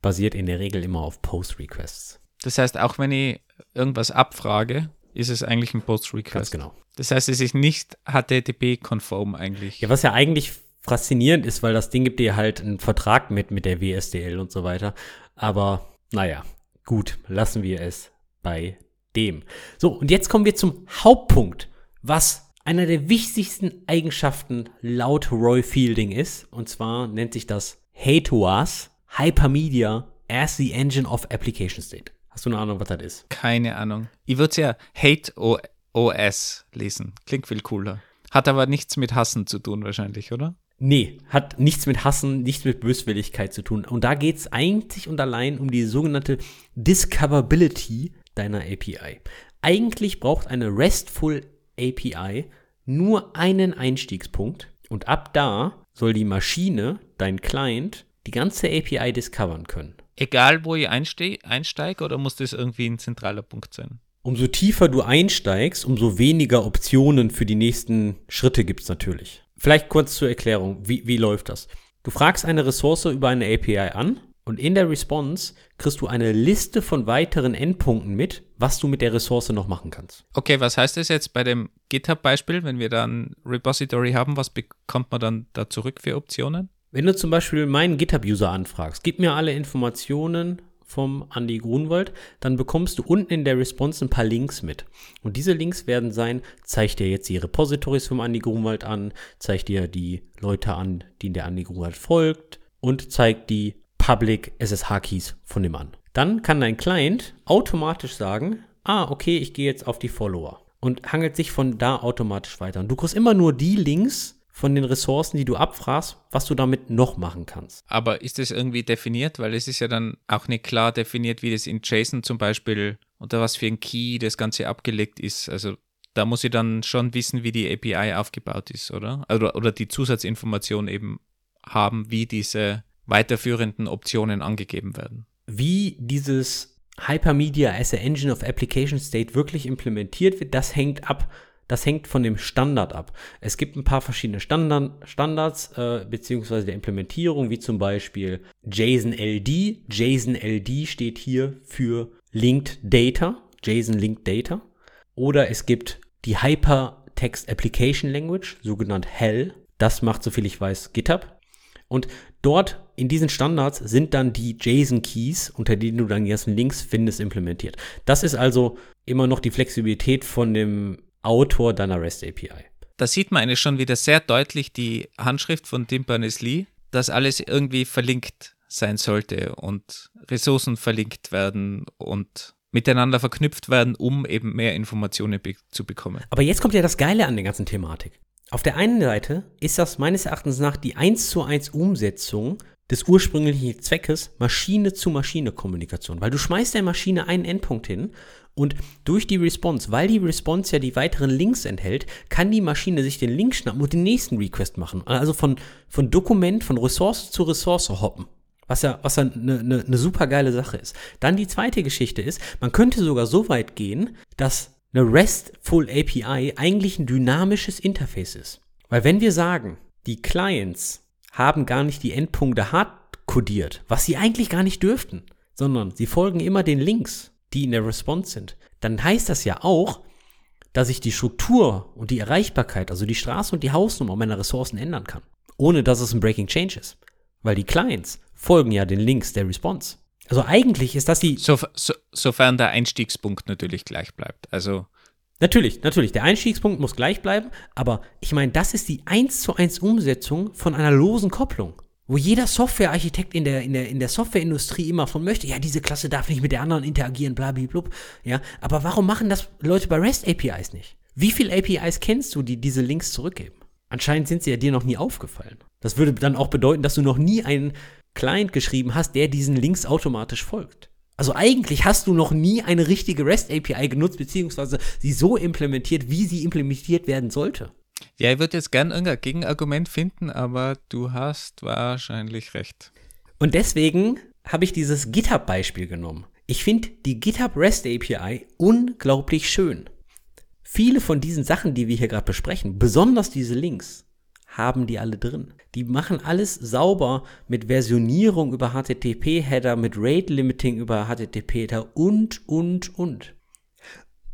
basiert in der Regel immer auf Post-Requests. Das heißt, auch wenn ich irgendwas abfrage, ist es eigentlich ein Post-Request. Ganz genau. Das heißt, es ist nicht HTTP-konform eigentlich. Ja, was ja eigentlich faszinierend ist, weil das Ding gibt dir halt einen Vertrag mit, mit der WSDL und so weiter. Aber naja, gut, lassen wir es bei dem. So, und jetzt kommen wir zum Hauptpunkt, was einer der wichtigsten Eigenschaften laut Roy Fielding ist. Und zwar nennt sich das HATOAS, Hypermedia as the Engine of Application State. Hast du eine Ahnung, was das ist? Keine Ahnung. Ich würde es ja Hate OS lesen. Klingt viel cooler. Hat aber nichts mit Hassen zu tun wahrscheinlich, oder? Nee, hat nichts mit Hassen, nichts mit Böswilligkeit zu tun. Und da geht es eigentlich und allein um die sogenannte Discoverability deiner API. Eigentlich braucht eine RESTful API nur einen Einstiegspunkt und ab da soll die Maschine, dein Client, die ganze API discovern können. Egal, wo ich einsteige oder muss das irgendwie ein zentraler Punkt sein? Umso tiefer du einsteigst, umso weniger Optionen für die nächsten Schritte gibt es natürlich. Vielleicht kurz zur Erklärung, wie, wie läuft das? Du fragst eine Ressource über eine API an und in der Response kriegst du eine Liste von weiteren Endpunkten mit, was du mit der Ressource noch machen kannst. Okay, was heißt das jetzt bei dem GitHub-Beispiel, wenn wir da ein Repository haben, was bekommt man dann da zurück für Optionen? Wenn du zum Beispiel meinen GitHub-User anfragst, gib mir alle Informationen vom Andy Grunwald, dann bekommst du unten in der Response ein paar Links mit. Und diese Links werden sein, zeig dir jetzt die Repositories vom Andy Grunwald an, zeig dir die Leute an, die der Andy Grunwald folgt und zeig die Public SSH Keys von dem an. Dann kann dein Client automatisch sagen, ah, okay, ich gehe jetzt auf die Follower und hangelt sich von da automatisch weiter. Und du kriegst immer nur die Links von den Ressourcen, die du abfragst, was du damit noch machen kannst. Aber ist das irgendwie definiert? Weil es ist ja dann auch nicht klar definiert, wie das in JSON zum Beispiel unter was für ein Key das Ganze abgelegt ist. Also da muss ich dann schon wissen, wie die API aufgebaut ist, oder? Oder, oder die Zusatzinformation eben haben, wie diese weiterführenden Optionen angegeben werden. Wie dieses Hypermedia as a Engine of Application State wirklich implementiert wird, das hängt ab, das hängt von dem Standard ab. Es gibt ein paar verschiedene Standard, Standards äh, beziehungsweise der Implementierung, wie zum Beispiel JSON LD. JSON LD steht hier für Linked Data, JSON Linked Data. Oder es gibt die Hypertext Application Language, sogenannt HEL. Das macht, soviel ich weiß, GitHub. Und dort in diesen Standards sind dann die JSON-Keys, unter denen du dann die ganzen Links findest, implementiert. Das ist also immer noch die Flexibilität von dem Autor deiner REST API. Da sieht man eigentlich schon wieder sehr deutlich die Handschrift von Tim Berners-Lee, dass alles irgendwie verlinkt sein sollte und Ressourcen verlinkt werden und miteinander verknüpft werden, um eben mehr Informationen be zu bekommen. Aber jetzt kommt ja das Geile an der ganzen Thematik. Auf der einen Seite ist das meines Erachtens nach die 1 zu 1 Umsetzung des ursprünglichen Zweckes Maschine-zu-Maschine-Kommunikation. Weil du schmeißt der Maschine einen Endpunkt hin und durch die Response, weil die Response ja die weiteren Links enthält, kann die Maschine sich den Link schnappen und den nächsten Request machen. Also von, von Dokument, von Ressource zu Ressource hoppen. Was ja, was ja eine ne, ne super geile Sache ist. Dann die zweite Geschichte ist, man könnte sogar so weit gehen, dass eine RESTful API eigentlich ein dynamisches Interface ist. Weil wenn wir sagen, die Clients haben gar nicht die Endpunkte hart codiert, was sie eigentlich gar nicht dürften, sondern sie folgen immer den Links, die in der Response sind, dann heißt das ja auch, dass ich die Struktur und die Erreichbarkeit, also die Straße und die Hausnummer meiner Ressourcen ändern kann, ohne dass es ein Breaking Change ist. Weil die Clients folgen ja den Links der Response. Also eigentlich ist das die. So, so, sofern der Einstiegspunkt natürlich gleich bleibt. Also. Natürlich, natürlich. Der Einstiegspunkt muss gleich bleiben, aber ich meine, das ist die 1 zu 1 Umsetzung von einer losen Kopplung. Wo jeder Softwarearchitekt in der, in, der, in der Softwareindustrie immer von möchte, ja, diese Klasse darf nicht mit der anderen interagieren, blablablub. Ja, aber warum machen das Leute bei REST APIs nicht? Wie viele APIs kennst du, die diese Links zurückgeben? Anscheinend sind sie ja dir noch nie aufgefallen. Das würde dann auch bedeuten, dass du noch nie einen Client geschrieben hast, der diesen Links automatisch folgt. Also eigentlich hast du noch nie eine richtige REST API genutzt, beziehungsweise sie so implementiert, wie sie implementiert werden sollte. Ja, ich würde jetzt gern irgendein Gegenargument finden, aber du hast wahrscheinlich recht. Und deswegen habe ich dieses GitHub-Beispiel genommen. Ich finde die GitHub REST API unglaublich schön. Viele von diesen Sachen, die wir hier gerade besprechen, besonders diese Links, haben die alle drin. Die machen alles sauber mit Versionierung über HTTP-Header, mit Rate-Limiting über HTTP-Header und, und, und.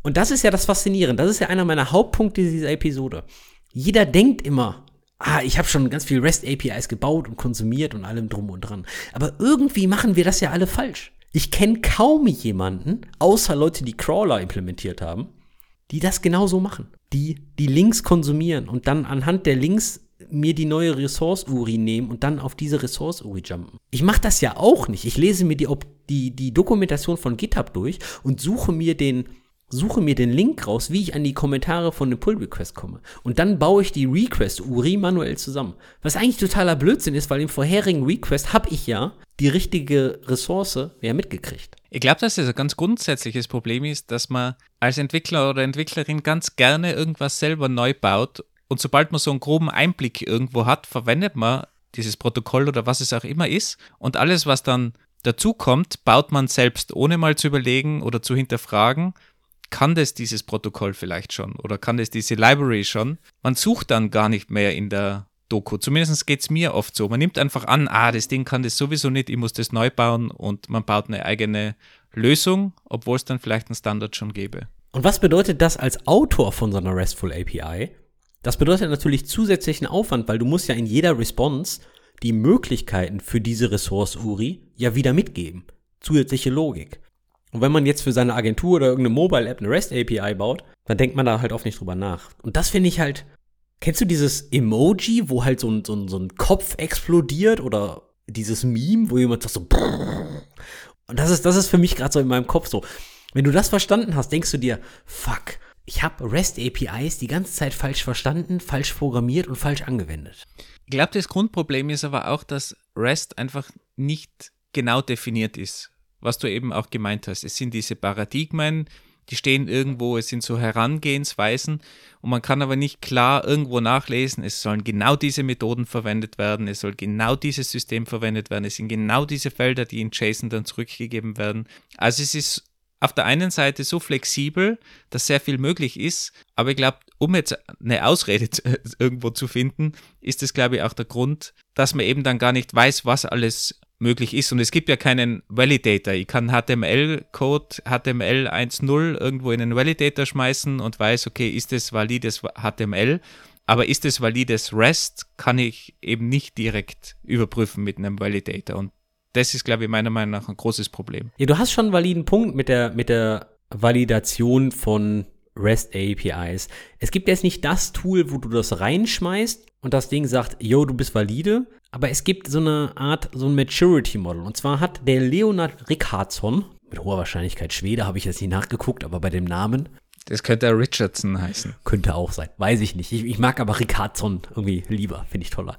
Und das ist ja das Faszinierende. Das ist ja einer meiner Hauptpunkte dieser Episode. Jeder denkt immer, ah, ich habe schon ganz viel REST-APIs gebaut und konsumiert und allem drum und dran. Aber irgendwie machen wir das ja alle falsch. Ich kenne kaum jemanden, außer Leute, die Crawler implementiert haben, die das genauso machen. Die die Links konsumieren und dann anhand der Links mir die neue Ressource-URI nehmen und dann auf diese Ressource-URI jumpen. Ich mache das ja auch nicht. Ich lese mir die, die, die Dokumentation von GitHub durch und suche mir den suche mir den Link raus, wie ich an die Kommentare von dem Pull-Request komme. Und dann baue ich die Request-URI manuell zusammen. Was eigentlich totaler Blödsinn ist, weil im vorherigen Request habe ich ja die richtige Ressource ja mitgekriegt. Ich glaube, dass das ein ganz grundsätzliches Problem ist, dass man als Entwickler oder Entwicklerin ganz gerne irgendwas selber neu baut und sobald man so einen groben Einblick irgendwo hat, verwendet man dieses Protokoll oder was es auch immer ist und alles, was dann dazu kommt, baut man selbst, ohne mal zu überlegen oder zu hinterfragen, kann das dieses Protokoll vielleicht schon oder kann das diese Library schon. Man sucht dann gar nicht mehr in der Doku. Zumindest geht es mir oft so. Man nimmt einfach an, ah, das Ding kann das sowieso nicht, ich muss das neu bauen und man baut eine eigene Lösung, obwohl es dann vielleicht einen Standard schon gäbe. Und was bedeutet das als Autor von so einer RESTful API? Das bedeutet natürlich zusätzlichen Aufwand, weil du musst ja in jeder Response die Möglichkeiten für diese Ressource URI ja wieder mitgeben. Zusätzliche Logik. Und wenn man jetzt für seine Agentur oder irgendeine Mobile-App eine REST API baut, dann denkt man da halt oft nicht drüber nach. Und das finde ich halt, kennst du dieses Emoji, wo halt so ein, so ein, so ein Kopf explodiert oder dieses Meme, wo jemand sagt so, und das ist, das ist für mich gerade so in meinem Kopf so. Wenn du das verstanden hast, denkst du dir, fuck, ich habe REST APIs die ganze Zeit falsch verstanden, falsch programmiert und falsch angewendet. Ich glaube, das Grundproblem ist aber auch, dass REST einfach nicht genau definiert ist, was du eben auch gemeint hast. Es sind diese Paradigmen, die stehen irgendwo, es sind so Herangehensweisen und man kann aber nicht klar irgendwo nachlesen, es sollen genau diese Methoden verwendet werden, es soll genau dieses System verwendet werden, es sind genau diese Felder, die in JSON dann zurückgegeben werden. Also es ist auf der einen Seite so flexibel, dass sehr viel möglich ist, aber ich glaube, um jetzt eine Ausrede irgendwo zu finden, ist es, glaube ich, auch der Grund, dass man eben dann gar nicht weiß, was alles möglich ist. Und es gibt ja keinen Validator. Ich kann HTML-Code, HTML 1.0 irgendwo in einen Validator schmeißen und weiß, okay, ist es valides HTML? Aber ist es valides REST, kann ich eben nicht direkt überprüfen mit einem Validator. Und das ist, glaube ich, meiner Meinung nach ein großes Problem. Ja, du hast schon einen validen Punkt mit der, mit der Validation von REST APIs. Es gibt jetzt nicht das Tool, wo du das reinschmeißt und das Ding sagt, yo, du bist valide, aber es gibt so eine Art, so ein Maturity Model. Und zwar hat der Leonard Rickhardsson, mit hoher Wahrscheinlichkeit Schwede, habe ich jetzt nicht nachgeguckt, aber bei dem Namen. Das könnte Richardson heißen. Könnte auch sein, weiß ich nicht. Ich, ich mag aber Rickhardsson irgendwie lieber, finde ich toller.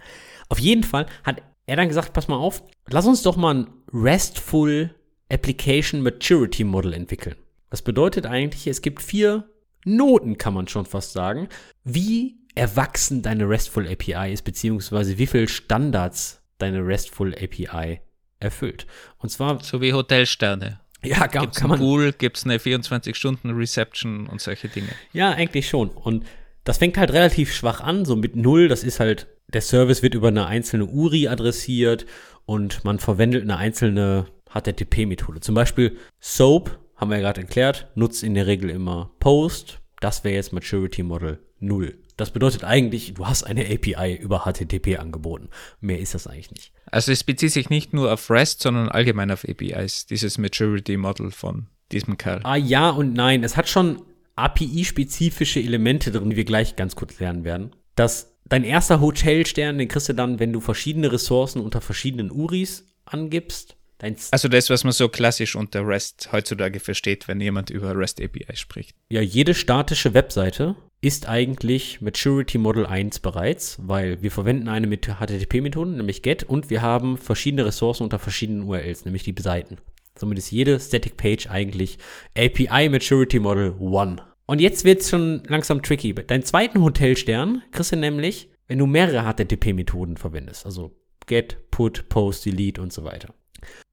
Auf jeden Fall hat er dann gesagt, pass mal auf, lass uns doch mal ein RESTful Application Maturity Model entwickeln. Das bedeutet eigentlich, es gibt vier Noten, kann man schon fast sagen, wie erwachsen deine RESTful API ist, beziehungsweise wie viele Standards deine RESTful API erfüllt. Und zwar. So wie Hotelsterne. Ja, gar, gibt's kann man. Pool, gibt es eine 24-Stunden-Reception und solche Dinge. Ja, eigentlich schon. Und das fängt halt relativ schwach an, so mit null. Das ist halt, der Service wird über eine einzelne URI adressiert und man verwendet eine einzelne HTTP-Methode. Zum Beispiel Soap, haben wir ja gerade erklärt, nutzt in der Regel immer Post. Das wäre jetzt Maturity Model null. Das bedeutet eigentlich, du hast eine API über HTTP angeboten. Mehr ist das eigentlich nicht. Also es bezieht sich nicht nur auf REST, sondern allgemein auf APIs, dieses Maturity Model von diesem Kerl. Ah ja und nein, es hat schon API-spezifische Elemente drin, die wir gleich ganz kurz lernen werden. Das, dein erster Hotelstern, den kriegst du dann, wenn du verschiedene Ressourcen unter verschiedenen URIs angibst. Dein Also das, was man so klassisch unter REST heutzutage versteht, wenn jemand über REST API spricht. Ja, jede statische Webseite ist eigentlich Maturity Model 1 bereits, weil wir verwenden eine mit HTTP-Methoden, nämlich GET, und wir haben verschiedene Ressourcen unter verschiedenen URLs, nämlich die Seiten. Somit ist jede Static Page eigentlich API Maturity Model 1. Und jetzt wird es schon langsam tricky. Deinen zweiten Hotelstern kriegst du nämlich, wenn du mehrere HTTP-Methoden verwendest, also GET, PUT, POST, DELETE und so weiter.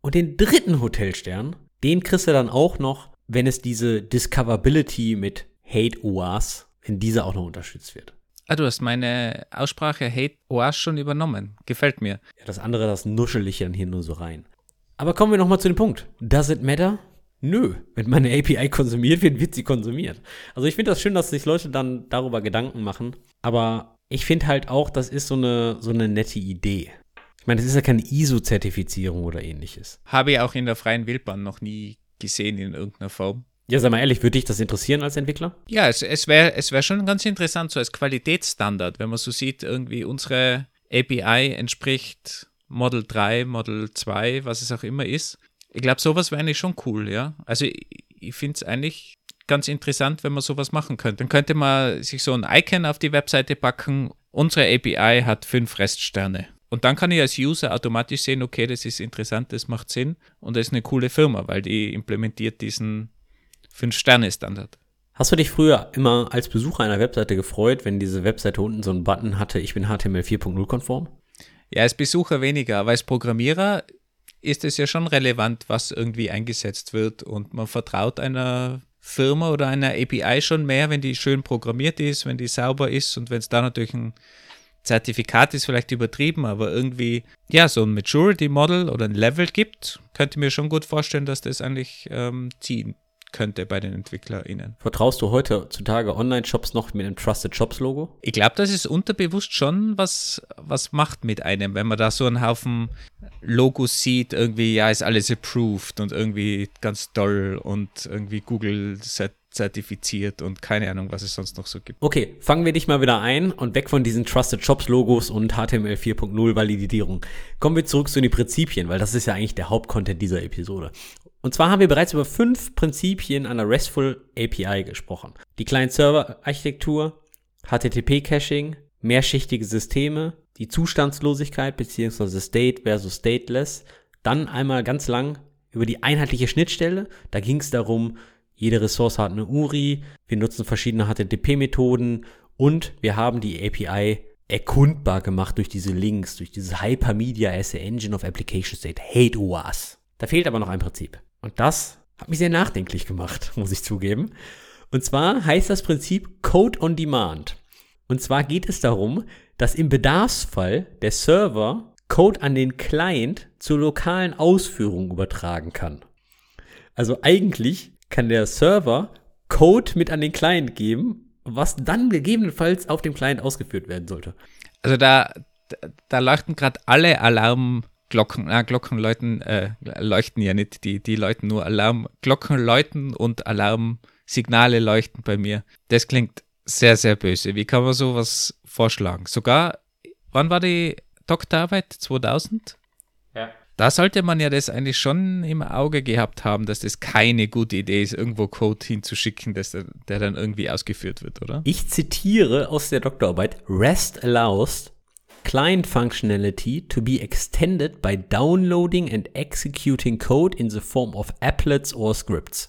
Und den dritten Hotelstern, den kriegst du dann auch noch, wenn es diese Discoverability mit Hate OAS wenn dieser auch noch unterstützt wird. Ah, du hast meine Aussprache Hate OAS schon übernommen. Gefällt mir. Ja, das andere, das nuschel ich dann hier nur so rein. Aber kommen wir nochmal zu dem Punkt. Does it matter? Nö. Wenn meine API konsumiert wird, wird sie konsumiert. Also ich finde das schön, dass sich Leute dann darüber Gedanken machen. Aber ich finde halt auch, das ist so eine, so eine nette Idee. Ich meine, das ist ja keine ISO-Zertifizierung oder ähnliches. Habe ich auch in der freien Wildbahn noch nie gesehen in irgendeiner Form. Ja, sag mal ehrlich, würde dich das interessieren als Entwickler? Ja, es, es wäre es wär schon ganz interessant, so als Qualitätsstandard, wenn man so sieht, irgendwie unsere API entspricht Model 3, Model 2, was es auch immer ist. Ich glaube, sowas wäre eigentlich schon cool, ja. Also ich, ich finde es eigentlich ganz interessant, wenn man sowas machen könnte. Dann könnte man sich so ein Icon auf die Webseite packen. Unsere API hat fünf Reststerne. Und dann kann ich als User automatisch sehen, okay, das ist interessant, das macht Sinn und das ist eine coole Firma, weil die implementiert diesen Fünf-Sterne-Standard. Hast du dich früher immer als Besucher einer Webseite gefreut, wenn diese Webseite unten so einen Button hatte, ich bin HTML 4.0 konform? Ja, als Besucher weniger, aber als Programmierer ist es ja schon relevant, was irgendwie eingesetzt wird. Und man vertraut einer Firma oder einer API schon mehr, wenn die schön programmiert ist, wenn die sauber ist und wenn es da natürlich ein Zertifikat ist vielleicht übertrieben, aber irgendwie, ja, so ein Maturity Model oder ein Level gibt, könnte mir schon gut vorstellen, dass das eigentlich ähm, ziehen könnte bei den EntwicklerInnen. Vertraust du heutzutage Online-Shops noch mit einem Trusted Shops-Logo? Ich glaube, das ist unterbewusst schon was, was macht mit einem, wenn man da so einen Haufen Logos sieht, irgendwie, ja, ist alles approved und irgendwie ganz toll und irgendwie Google zertifiziert und keine Ahnung, was es sonst noch so gibt. Okay, fangen wir dich mal wieder ein und weg von diesen Trusted Shops Logos und HTML 4.0 Validierung. Kommen wir zurück zu den Prinzipien, weil das ist ja eigentlich der Hauptcontent dieser Episode. Und zwar haben wir bereits über fünf Prinzipien einer RESTful API gesprochen. Die Client-Server-Architektur, HTTP-Caching, mehrschichtige Systeme, die Zustandslosigkeit bzw. State versus Stateless, dann einmal ganz lang über die einheitliche Schnittstelle. Da ging es darum, jede Ressource hat eine URI, wir nutzen verschiedene HTTP-Methoden und wir haben die API erkundbar gemacht durch diese Links, durch dieses Hypermedia as a Engine of Application State, Hate OAS. Da fehlt aber noch ein Prinzip. Und das hat mich sehr nachdenklich gemacht, muss ich zugeben. Und zwar heißt das Prinzip Code on Demand. Und zwar geht es darum, dass im Bedarfsfall der Server Code an den Client zur lokalen Ausführung übertragen kann. Also eigentlich kann der Server Code mit an den Client geben, was dann gegebenenfalls auf dem Client ausgeführt werden sollte. Also da, da leuchten gerade alle Alarm Glocken, äh, Glocken läuten, äh, leuchten ja nicht, die, die läuten nur Alarm, Glocken läuten und Alarmsignale leuchten bei mir. Das klingt sehr, sehr böse. Wie kann man sowas vorschlagen? Sogar, wann war die Doktorarbeit? 2000? Ja. Da sollte man ja das eigentlich schon im Auge gehabt haben, dass das keine gute Idee ist, irgendwo Code hinzuschicken, dass der, der dann irgendwie ausgeführt wird, oder? Ich zitiere aus der Doktorarbeit: REST allows client functionality to be extended by downloading and executing code in the form of applets or scripts.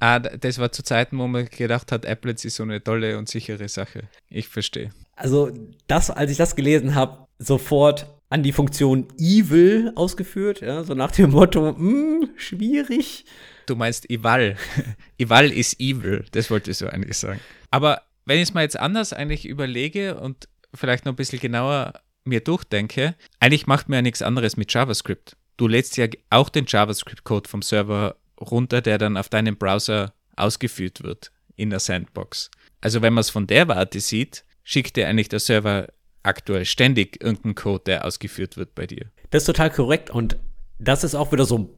Ah, das war zu Zeiten, wo man gedacht hat, Applets ist so eine tolle und sichere Sache. Ich verstehe. Also, das, als ich das gelesen habe, sofort an die Funktion evil ausgeführt, ja, so nach dem Motto, hm, schwierig. Du meinst Eval. Eval ist evil, das wolltest du eigentlich sagen. Aber wenn ich es mal jetzt anders eigentlich überlege und vielleicht noch ein bisschen genauer mir durchdenke, eigentlich macht mir ja nichts anderes mit JavaScript. Du lädst ja auch den JavaScript-Code vom Server runter, der dann auf deinem Browser ausgeführt wird in der Sandbox. Also wenn man es von der Warte sieht, schickt dir eigentlich der Server aktuell ständig irgendeinen Code, der ausgeführt wird bei dir. Das ist total korrekt und das ist auch wieder so ein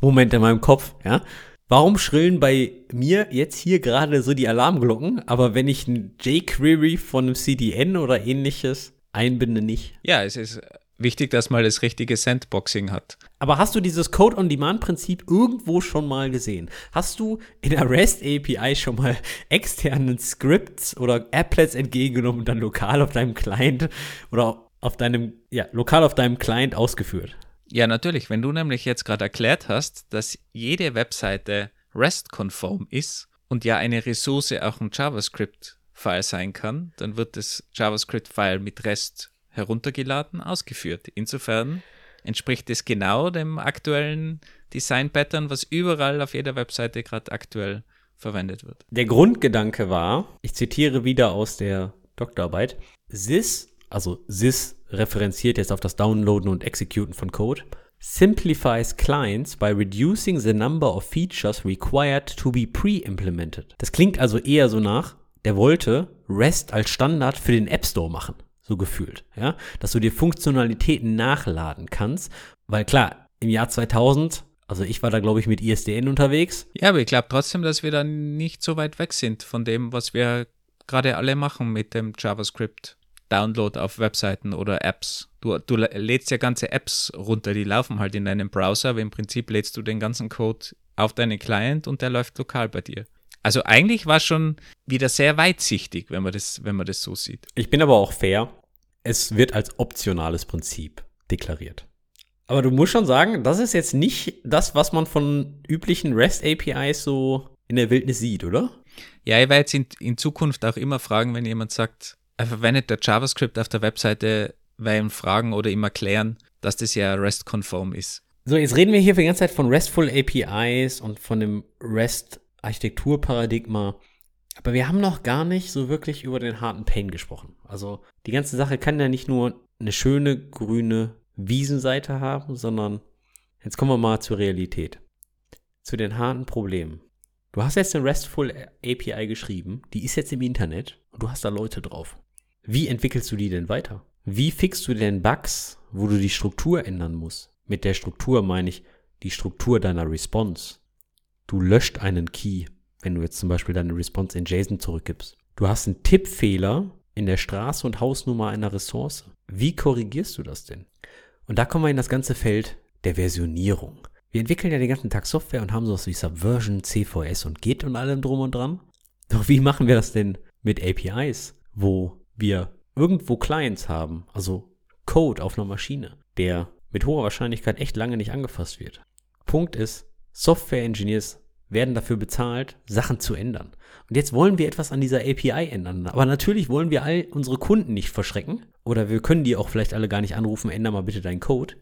Moment in meinem Kopf, ja. Warum schrillen bei mir jetzt hier gerade so die Alarmglocken, aber wenn ich ein jQuery von einem CDN oder ähnliches einbinde, nicht? Ja, es ist wichtig, dass man das richtige Sandboxing hat. Aber hast du dieses Code-on-Demand-Prinzip irgendwo schon mal gesehen? Hast du in der REST API schon mal externen Scripts oder Applets entgegengenommen und dann lokal auf deinem Client oder auf deinem, ja, lokal auf deinem Client ausgeführt? Ja, natürlich. Wenn du nämlich jetzt gerade erklärt hast, dass jede Webseite REST-konform ist und ja eine Ressource auch ein JavaScript-File sein kann, dann wird das JavaScript-File mit REST heruntergeladen, ausgeführt. Insofern entspricht es genau dem aktuellen Design-Pattern, was überall auf jeder Webseite gerade aktuell verwendet wird. Der Grundgedanke war, ich zitiere wieder aus der Doktorarbeit, SIS, also SIS referenziert jetzt auf das Downloaden und Executen von Code, simplifies clients by reducing the number of features required to be pre-implemented. Das klingt also eher so nach, der wollte REST als Standard für den App Store machen, so gefühlt, ja, dass du dir Funktionalitäten nachladen kannst, weil klar, im Jahr 2000 also ich war da, glaube ich, mit ISDN unterwegs. Ja, aber ich glaube trotzdem, dass wir da nicht so weit weg sind von dem, was wir gerade alle machen mit dem JavaScript. Download auf Webseiten oder Apps. Du, du lädst ja ganze Apps runter, die laufen halt in deinem Browser, aber im Prinzip lädst du den ganzen Code auf deinen Client und der läuft lokal bei dir. Also eigentlich war schon wieder sehr weitsichtig, wenn man das, wenn man das so sieht. Ich bin aber auch fair. Es wird als optionales Prinzip deklariert. Aber du musst schon sagen, das ist jetzt nicht das, was man von üblichen REST APIs so in der Wildnis sieht, oder? Ja, ich werde jetzt in, in Zukunft auch immer fragen, wenn jemand sagt, er verwendet der JavaScript auf der Webseite, weil ihm fragen oder ihm erklären, dass das ja REST-konform ist. So, jetzt reden wir hier für die ganze Zeit von RESTful APIs und von dem REST-Architekturparadigma. Aber wir haben noch gar nicht so wirklich über den harten Pain gesprochen. Also die ganze Sache kann ja nicht nur eine schöne grüne Wiesenseite haben, sondern jetzt kommen wir mal zur Realität. Zu den harten Problemen. Du hast jetzt eine RESTful API geschrieben, die ist jetzt im Internet und du hast da Leute drauf. Wie entwickelst du die denn weiter? Wie fixst du denn Bugs, wo du die Struktur ändern musst? Mit der Struktur meine ich die Struktur deiner Response. Du löscht einen Key, wenn du jetzt zum Beispiel deine Response in JSON zurückgibst. Du hast einen Tippfehler in der Straße und Hausnummer einer Ressource. Wie korrigierst du das denn? Und da kommen wir in das ganze Feld der Versionierung. Wir entwickeln ja den ganzen Tag Software und haben sowas wie Subversion, CVS und Git und allem drum und dran. Doch wie machen wir das denn mit APIs, wo wir irgendwo Clients haben, also Code auf einer Maschine, der mit hoher Wahrscheinlichkeit echt lange nicht angefasst wird. Punkt ist, Software Engineers werden dafür bezahlt, Sachen zu ändern. Und jetzt wollen wir etwas an dieser API ändern. Aber natürlich wollen wir all unsere Kunden nicht verschrecken. Oder wir können die auch vielleicht alle gar nicht anrufen, ändere mal bitte deinen Code.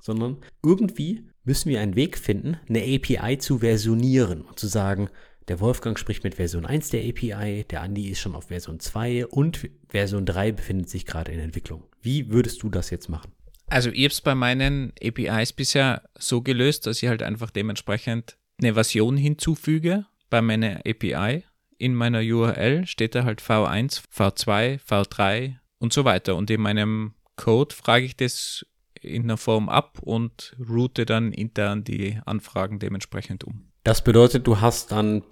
Sondern irgendwie müssen wir einen Weg finden, eine API zu versionieren und zu sagen, der Wolfgang spricht mit Version 1 der API, der Andi ist schon auf Version 2 und Version 3 befindet sich gerade in Entwicklung. Wie würdest du das jetzt machen? Also ich habe es bei meinen APIs bisher so gelöst, dass ich halt einfach dementsprechend eine Version hinzufüge bei meiner API. In meiner URL steht da halt V1, V2, V3 und so weiter. Und in meinem Code frage ich das in einer Form ab und route dann intern die Anfragen dementsprechend um. Das bedeutet, du hast dann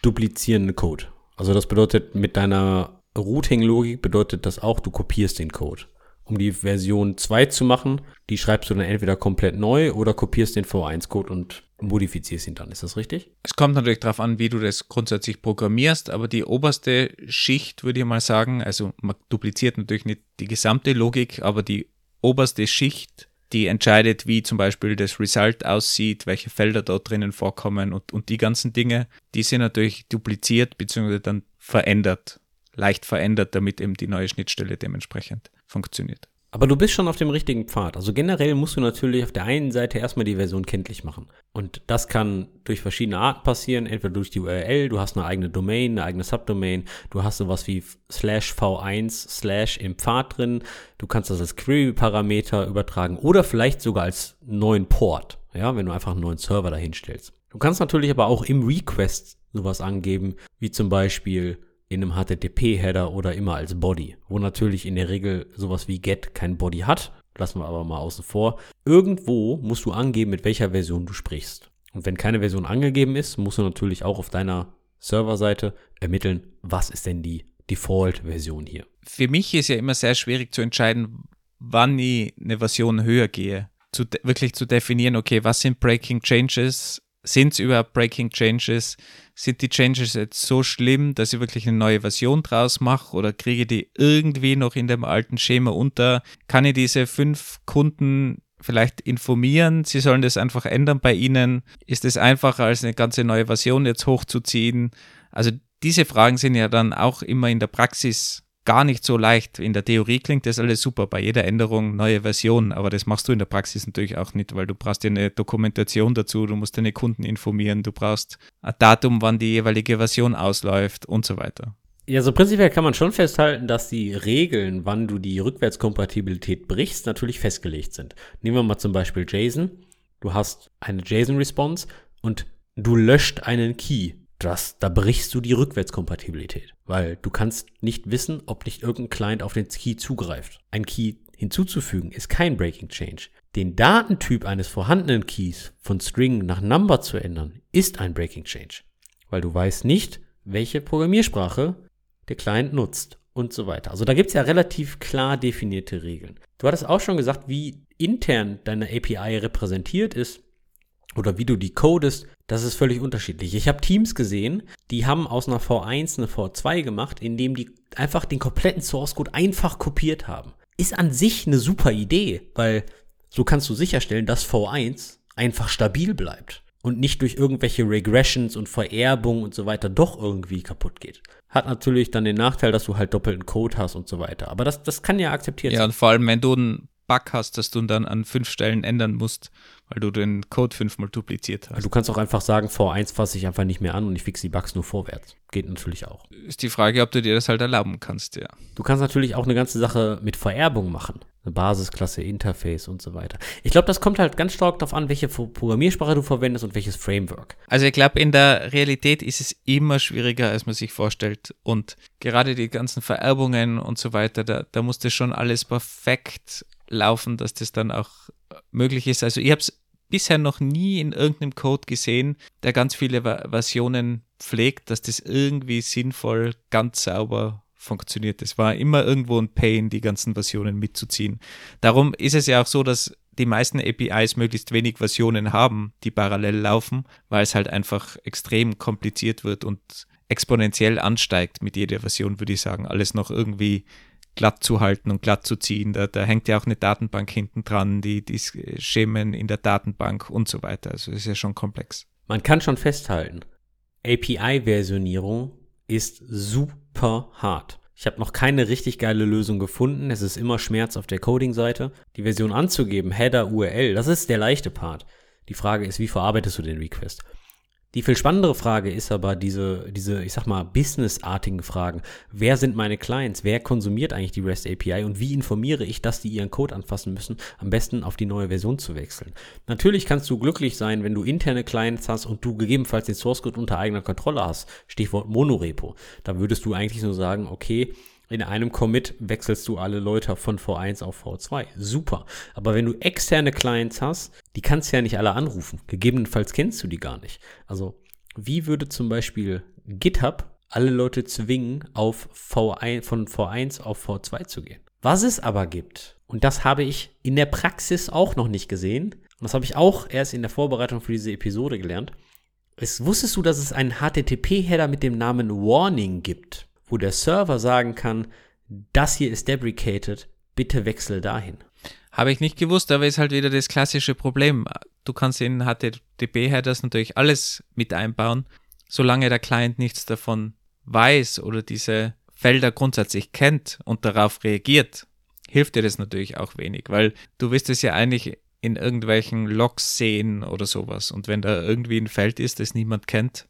duplizierenden Code. Also das bedeutet, mit deiner Routing-Logik bedeutet das auch, du kopierst den Code. Um die Version 2 zu machen, die schreibst du dann entweder komplett neu oder kopierst den V1-Code und modifizierst ihn dann. Ist das richtig? Es kommt natürlich darauf an, wie du das grundsätzlich programmierst, aber die oberste Schicht würde ich mal sagen, also man dupliziert natürlich nicht die gesamte Logik, aber die oberste Schicht, die entscheidet, wie zum Beispiel das Result aussieht, welche Felder dort drinnen vorkommen und, und die ganzen Dinge, die sind natürlich dupliziert bzw. dann verändert, leicht verändert, damit eben die neue Schnittstelle dementsprechend funktioniert. Aber du bist schon auf dem richtigen Pfad. Also generell musst du natürlich auf der einen Seite erstmal die Version kenntlich machen. Und das kann durch verschiedene Arten passieren. Entweder durch die URL, du hast eine eigene Domain, eine eigene Subdomain, du hast sowas wie slash v1 slash im Pfad drin. Du kannst das als Query-Parameter übertragen oder vielleicht sogar als neuen Port. Ja, wenn du einfach einen neuen Server dahin stellst. Du kannst natürlich aber auch im Request sowas angeben, wie zum Beispiel in einem HTTP-Header oder immer als Body, wo natürlich in der Regel sowas wie get kein Body hat. Lassen wir aber mal außen vor. Irgendwo musst du angeben, mit welcher Version du sprichst. Und wenn keine Version angegeben ist, musst du natürlich auch auf deiner Serverseite ermitteln, was ist denn die Default-Version hier. Für mich ist ja immer sehr schwierig zu entscheiden, wann ich eine Version höher gehe. Zu wirklich zu definieren, okay, was sind Breaking Changes? Sind es überhaupt Breaking Changes? Sind die Changes jetzt so schlimm, dass ich wirklich eine neue Version draus mache oder kriege die irgendwie noch in dem alten Schema unter? Kann ich diese fünf Kunden vielleicht informieren, sie sollen das einfach ändern bei ihnen. Ist es einfacher, als eine ganze neue Version jetzt hochzuziehen? Also diese Fragen sind ja dann auch immer in der Praxis gar nicht so leicht. In der Theorie klingt das alles super, bei jeder Änderung neue Version, aber das machst du in der Praxis natürlich auch nicht, weil du brauchst ja eine Dokumentation dazu, du musst deine Kunden informieren, du brauchst ein Datum, wann die jeweilige Version ausläuft und so weiter. Ja, so prinzipiell kann man schon festhalten, dass die Regeln, wann du die Rückwärtskompatibilität brichst, natürlich festgelegt sind. Nehmen wir mal zum Beispiel JSON. Du hast eine JSON-Response und du löscht einen Key. Das, da brichst du die Rückwärtskompatibilität, weil du kannst nicht wissen, ob nicht irgendein Client auf den Key zugreift. Ein Key hinzuzufügen ist kein Breaking Change. Den Datentyp eines vorhandenen Keys von String nach Number zu ändern, ist ein Breaking Change, weil du weißt nicht, welche Programmiersprache der Client nutzt und so weiter. Also da gibt es ja relativ klar definierte Regeln. Du hattest auch schon gesagt, wie intern deine API repräsentiert ist oder wie du die codest, das ist völlig unterschiedlich. Ich habe Teams gesehen, die haben aus einer V1 eine V2 gemacht, indem die einfach den kompletten Source Code einfach kopiert haben. Ist an sich eine super Idee, weil so kannst du sicherstellen, dass V1 einfach stabil bleibt und nicht durch irgendwelche Regressions und Vererbung und so weiter doch irgendwie kaputt geht. Hat natürlich dann den Nachteil, dass du halt doppelten Code hast und so weiter. Aber das, das kann ja akzeptiert ja, sein. Ja, und vor allem, wenn du einen Bug hast, dass du ihn dann an fünf Stellen ändern musst, weil du den Code fünfmal dupliziert hast. Du kannst auch einfach sagen, V1 fasse ich einfach nicht mehr an und ich fixe die Bugs nur vorwärts. Geht natürlich auch. Ist die Frage, ob du dir das halt erlauben kannst, ja. Du kannst natürlich auch eine ganze Sache mit Vererbung machen. Eine Basisklasse, Interface und so weiter. Ich glaube, das kommt halt ganz stark darauf an, welche Programmiersprache du verwendest und welches Framework. Also ich glaube, in der Realität ist es immer schwieriger, als man sich vorstellt. Und gerade die ganzen Vererbungen und so weiter, da, da muss das schon alles perfekt laufen, dass das dann auch möglich ist. Also ich habe es bisher noch nie in irgendeinem Code gesehen, der ganz viele Versionen pflegt, dass das irgendwie sinnvoll, ganz sauber funktioniert. Es war immer irgendwo ein Pain, die ganzen Versionen mitzuziehen. Darum ist es ja auch so, dass die meisten APIs möglichst wenig Versionen haben, die parallel laufen, weil es halt einfach extrem kompliziert wird und exponentiell ansteigt mit jeder Version, würde ich sagen. Alles noch irgendwie glatt zu halten und glatt zu ziehen. Da, da hängt ja auch eine Datenbank hinten dran, die, die Schemen in der Datenbank und so weiter. Also ist ja schon komplex. Man kann schon festhalten, API-Versionierung ist super hart. Ich habe noch keine richtig geile Lösung gefunden. Es ist immer Schmerz auf der Coding-Seite. Die Version anzugeben, Header, URL, das ist der leichte Part. Die Frage ist, wie verarbeitest du den Request? Die viel spannendere Frage ist aber diese, diese, ich sag mal, businessartigen Fragen. Wer sind meine Clients? Wer konsumiert eigentlich die REST API? Und wie informiere ich, dass die ihren Code anfassen müssen, am besten auf die neue Version zu wechseln? Natürlich kannst du glücklich sein, wenn du interne Clients hast und du gegebenenfalls den Source Code unter eigener Kontrolle hast. Stichwort Monorepo. Da würdest du eigentlich nur sagen, okay, in einem Commit wechselst du alle Leute von V1 auf V2. Super. Aber wenn du externe Clients hast, die kannst du ja nicht alle anrufen. Gegebenenfalls kennst du die gar nicht. Also, wie würde zum Beispiel GitHub alle Leute zwingen, auf V1, von V1 auf V2 zu gehen? Was es aber gibt, und das habe ich in der Praxis auch noch nicht gesehen, und das habe ich auch erst in der Vorbereitung für diese Episode gelernt, es wusstest du, dass es einen HTTP-Header mit dem Namen Warning gibt? Wo der Server sagen kann, das hier ist deprecated, bitte wechsel dahin. Habe ich nicht gewusst, aber ist halt wieder das klassische Problem. Du kannst in HTTP-Headers natürlich alles mit einbauen, solange der Client nichts davon weiß oder diese Felder grundsätzlich kennt und darauf reagiert, hilft dir das natürlich auch wenig, weil du wirst es ja eigentlich in irgendwelchen Logs sehen oder sowas. Und wenn da irgendwie ein Feld ist, das niemand kennt,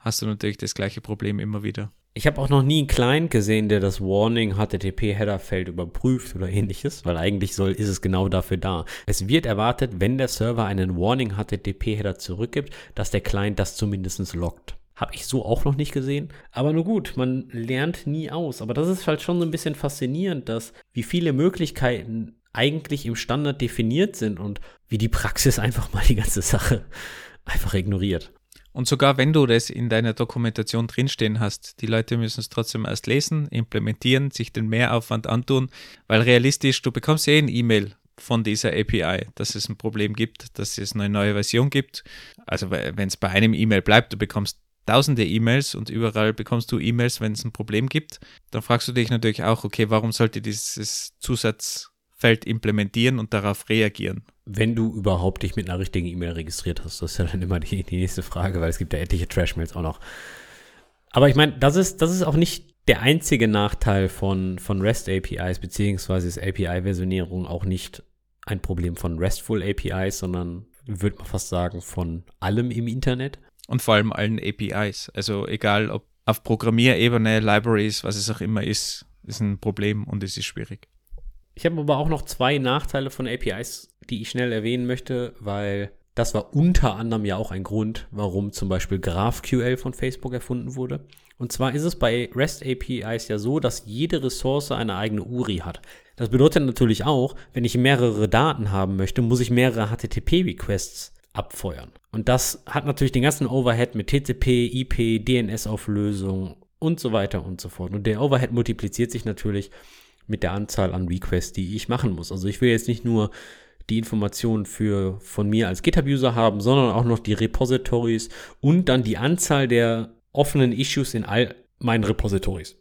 hast du natürlich das gleiche Problem immer wieder. Ich habe auch noch nie einen Client gesehen, der das Warning HTTP-Header-Feld überprüft oder ähnliches, weil eigentlich soll, ist es genau dafür da. Es wird erwartet, wenn der Server einen Warning HTTP-Header zurückgibt, dass der Client das zumindest loggt. Habe ich so auch noch nicht gesehen. Aber nur gut, man lernt nie aus. Aber das ist halt schon so ein bisschen faszinierend, dass wie viele Möglichkeiten eigentlich im Standard definiert sind und wie die Praxis einfach mal die ganze Sache einfach ignoriert. Und sogar wenn du das in deiner Dokumentation drinstehen hast, die Leute müssen es trotzdem erst lesen, implementieren, sich den Mehraufwand antun, weil realistisch, du bekommst eh ein E-Mail von dieser API, dass es ein Problem gibt, dass es eine neue Version gibt. Also wenn es bei einem E-Mail bleibt, du bekommst tausende E-Mails und überall bekommst du E-Mails, wenn es ein Problem gibt, dann fragst du dich natürlich auch, okay, warum sollte dieses Zusatzfeld implementieren und darauf reagieren? Wenn du überhaupt dich mit einer richtigen E-Mail registriert hast, das ist ja dann immer die, die nächste Frage, weil es gibt ja etliche Trash-Mails auch noch. Aber ich meine, das ist, das ist auch nicht der einzige Nachteil von, von REST APIs, beziehungsweise ist API-Versionierung auch nicht ein Problem von RESTful APIs, sondern würde man fast sagen, von allem im Internet. Und vor allem allen APIs. Also egal ob auf Programmierebene, Libraries, was es auch immer ist, ist ein Problem und es ist schwierig. Ich habe aber auch noch zwei Nachteile von APIs, die ich schnell erwähnen möchte, weil das war unter anderem ja auch ein Grund, warum zum Beispiel GraphQL von Facebook erfunden wurde. Und zwar ist es bei REST APIs ja so, dass jede Ressource eine eigene URI hat. Das bedeutet natürlich auch, wenn ich mehrere Daten haben möchte, muss ich mehrere HTTP-Requests abfeuern. Und das hat natürlich den ganzen Overhead mit TCP, IP, DNS-Auflösung und so weiter und so fort. Und der Overhead multipliziert sich natürlich mit der Anzahl an Requests, die ich machen muss. Also ich will jetzt nicht nur die Informationen für, von mir als GitHub-User haben, sondern auch noch die Repositories und dann die Anzahl der offenen Issues in all meinen Repositories.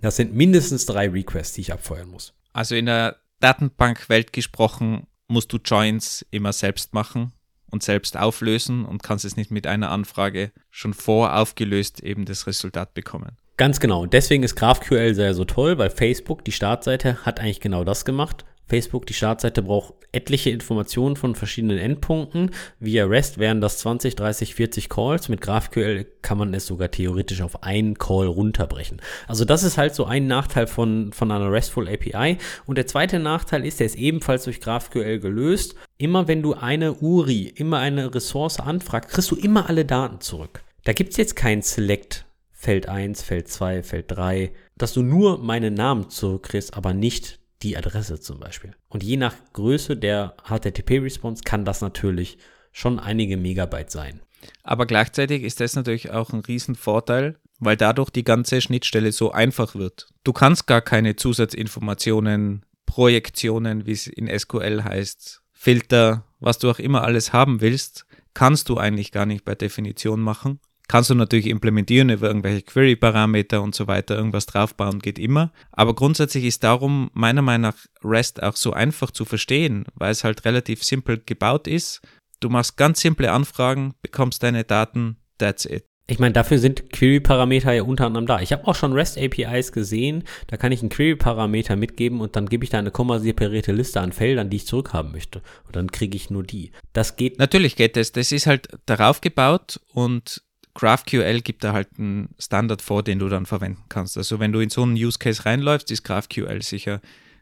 Das sind mindestens drei Requests, die ich abfeuern muss. Also in der Datenbankwelt gesprochen, musst du Joins immer selbst machen und selbst auflösen und kannst es nicht mit einer Anfrage schon voraufgelöst eben das Resultat bekommen. Ganz genau. Deswegen ist GraphQL sehr so toll, weil Facebook, die Startseite, hat eigentlich genau das gemacht. Facebook, die Startseite braucht etliche Informationen von verschiedenen Endpunkten. Via REST wären das 20, 30, 40 Calls. Mit GraphQL kann man es sogar theoretisch auf einen Call runterbrechen. Also das ist halt so ein Nachteil von, von einer RESTful API. Und der zweite Nachteil ist, der ist ebenfalls durch GraphQL gelöst. Immer wenn du eine URI, immer eine Ressource anfragst, kriegst du immer alle Daten zurück. Da gibt's jetzt kein Select Feld 1, Feld 2, Feld 3, dass du nur meinen Namen zurückkriegst, aber nicht die Adresse zum Beispiel. Und je nach Größe der HTTP-Response kann das natürlich schon einige Megabyte sein. Aber gleichzeitig ist das natürlich auch ein Riesenvorteil, weil dadurch die ganze Schnittstelle so einfach wird. Du kannst gar keine Zusatzinformationen, Projektionen, wie es in SQL heißt, Filter, was du auch immer alles haben willst, kannst du eigentlich gar nicht bei Definition machen, Kannst du natürlich implementieren über irgendwelche Query-Parameter und so weiter, irgendwas draufbauen geht immer. Aber grundsätzlich ist darum meiner Meinung nach REST auch so einfach zu verstehen, weil es halt relativ simpel gebaut ist. Du machst ganz simple Anfragen, bekommst deine Daten, that's it. Ich meine, dafür sind Query-Parameter ja unter anderem da. Ich habe auch schon REST-APIs gesehen, da kann ich einen Query-Parameter mitgeben und dann gebe ich da eine kommaseparierte Liste an Feldern, die ich zurückhaben möchte. Und dann kriege ich nur die. Das geht. Natürlich geht das. Das ist halt darauf gebaut und GraphQL gibt da halt einen Standard vor, den du dann verwenden kannst. Also wenn du in so einen Use Case reinläufst, ist GraphQL sicher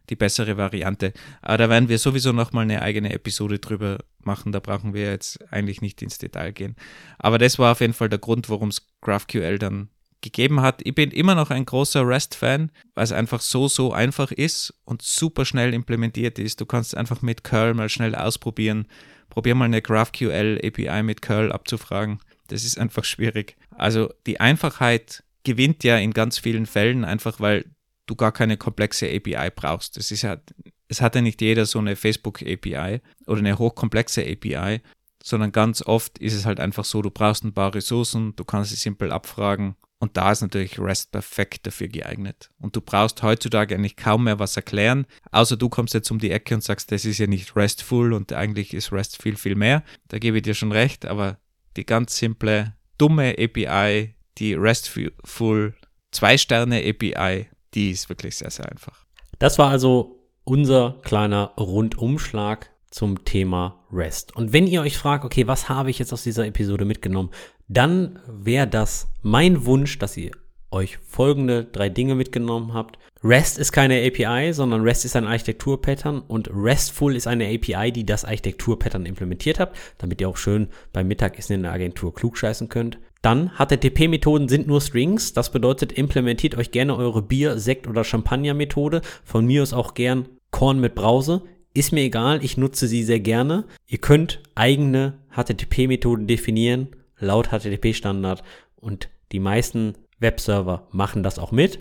die bessere Variante. Aber da werden wir sowieso nochmal eine eigene Episode drüber machen. Da brauchen wir jetzt eigentlich nicht ins Detail gehen. Aber das war auf jeden Fall der Grund, warum es GraphQL dann gegeben hat. Ich bin immer noch ein großer REST-Fan, weil es einfach so, so einfach ist und super schnell implementiert ist. Du kannst einfach mit Curl mal schnell ausprobieren. Probier mal eine GraphQL API mit Curl abzufragen. Das ist einfach schwierig. Also die Einfachheit gewinnt ja in ganz vielen Fällen einfach, weil du gar keine komplexe API brauchst. Es ist ja, es hat ja nicht jeder so eine Facebook API oder eine hochkomplexe API, sondern ganz oft ist es halt einfach so, du brauchst ein paar Ressourcen, du kannst sie simpel abfragen und da ist natürlich REST perfekt dafür geeignet. Und du brauchst heutzutage eigentlich kaum mehr was erklären, außer du kommst jetzt um die Ecke und sagst, das ist ja nicht RESTful und eigentlich ist REST viel, viel mehr. Da gebe ich dir schon recht, aber die ganz simple, dumme API, die RESTful Zwei-Sterne API, die ist wirklich sehr, sehr einfach. Das war also unser kleiner Rundumschlag zum Thema REST. Und wenn ihr euch fragt, okay, was habe ich jetzt aus dieser Episode mitgenommen, dann wäre das mein Wunsch, dass ihr euch folgende drei Dinge mitgenommen habt. REST ist keine API, sondern REST ist ein Architekturpattern und RESTful ist eine API, die das Architekturpattern implementiert hat, damit ihr auch schön beim Mittagessen in der Agentur klugscheißen könnt. Dann HTTP-Methoden sind nur Strings. Das bedeutet, implementiert euch gerne eure Bier-, Sekt- oder Champagner-Methode. Von mir aus auch gern Korn mit Brause. Ist mir egal, ich nutze sie sehr gerne. Ihr könnt eigene HTTP-Methoden definieren, laut HTTP-Standard. Und die meisten Webserver machen das auch mit.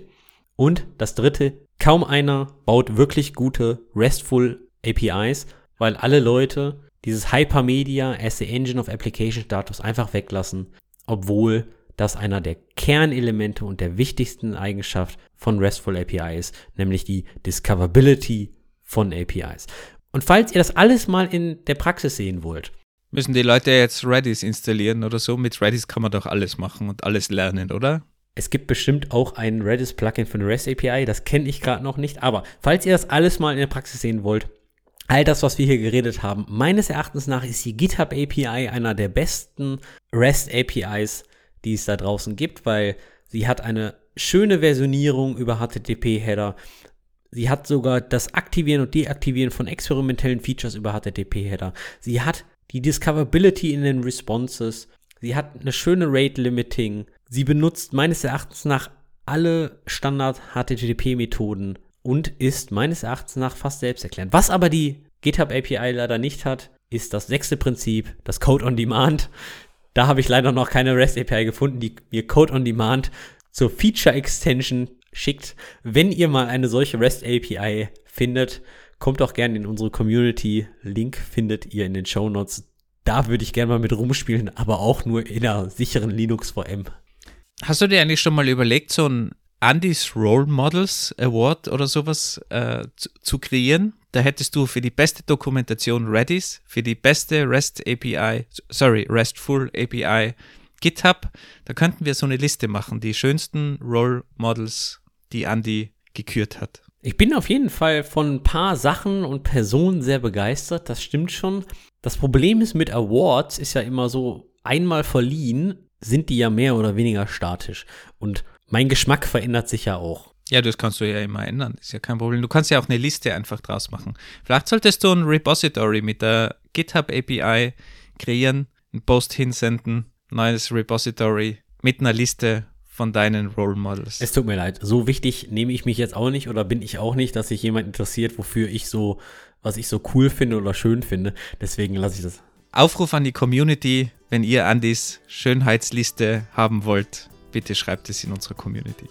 Und das dritte, kaum einer baut wirklich gute RESTful APIs, weil alle Leute dieses Hypermedia as the Engine of Application Status einfach weglassen, obwohl das einer der Kernelemente und der wichtigsten Eigenschaft von RESTful API ist, nämlich die Discoverability von APIs. Und falls ihr das alles mal in der Praxis sehen wollt, Müssen die Leute jetzt Redis installieren oder so? Mit Redis kann man doch alles machen und alles lernen, oder? Es gibt bestimmt auch ein Redis-Plugin für eine REST API, das kenne ich gerade noch nicht. Aber falls ihr das alles mal in der Praxis sehen wollt, all das, was wir hier geredet haben, meines Erachtens nach ist die GitHub API einer der besten REST APIs, die es da draußen gibt, weil sie hat eine schöne Versionierung über HTTP-Header. Sie hat sogar das Aktivieren und Deaktivieren von experimentellen Features über HTTP-Header. Sie hat die Discoverability in den Responses. Sie hat eine schöne Rate Limiting. Sie benutzt meines Erachtens nach alle Standard HTTP-Methoden und ist meines Erachtens nach fast selbsterklärend. Was aber die GitHub API leider nicht hat, ist das sechste Prinzip, das Code on Demand. Da habe ich leider noch keine REST API gefunden, die mir Code on Demand zur Feature Extension schickt. Wenn ihr mal eine solche REST API findet, kommt doch gerne in unsere Community. Link findet ihr in den Show Notes. Da würde ich gerne mal mit rumspielen, aber auch nur in einer sicheren Linux VM. Hast du dir eigentlich schon mal überlegt, so ein Andy's Role Models Award oder sowas äh, zu, zu, kreieren? Da hättest du für die beste Dokumentation Redis, für die beste REST API, sorry, RESTful API GitHub. Da könnten wir so eine Liste machen, die schönsten Role Models, die Andy gekürt hat. Ich bin auf jeden Fall von ein paar Sachen und Personen sehr begeistert, das stimmt schon. Das Problem ist mit Awards ist ja immer so, einmal verliehen, sind die ja mehr oder weniger statisch. Und mein Geschmack verändert sich ja auch. Ja, das kannst du ja immer ändern, ist ja kein Problem. Du kannst ja auch eine Liste einfach draus machen. Vielleicht solltest du ein Repository mit der GitHub API kreieren, einen Post hinsenden, neues Repository mit einer Liste von deinen Role Models. Es tut mir leid, so wichtig nehme ich mich jetzt auch nicht oder bin ich auch nicht, dass sich jemand interessiert, wofür ich so, was ich so cool finde oder schön finde. Deswegen lasse ich das. Aufruf an die Community, wenn ihr Andys Schönheitsliste haben wollt, bitte schreibt es in unserer Community.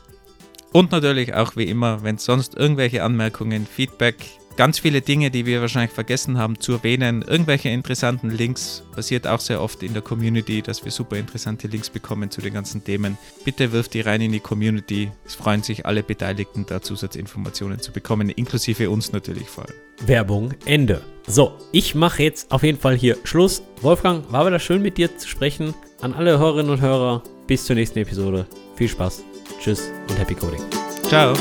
Und natürlich auch wie immer, wenn sonst irgendwelche Anmerkungen, Feedback, ganz viele Dinge, die wir wahrscheinlich vergessen haben zu erwähnen, irgendwelche interessanten Links, passiert auch sehr oft in der Community, dass wir super interessante Links bekommen zu den ganzen Themen. Bitte wirft die rein in die Community. Es freuen sich alle Beteiligten, da Zusatzinformationen zu bekommen, inklusive uns natürlich vor allem. Werbung Ende. So, ich mache jetzt auf jeden Fall hier Schluss. Wolfgang, war wieder schön mit dir zu sprechen. An alle Hörerinnen und Hörer, bis zur nächsten Episode. Viel Spaß. Tschüss und Happy Coding. Ciao.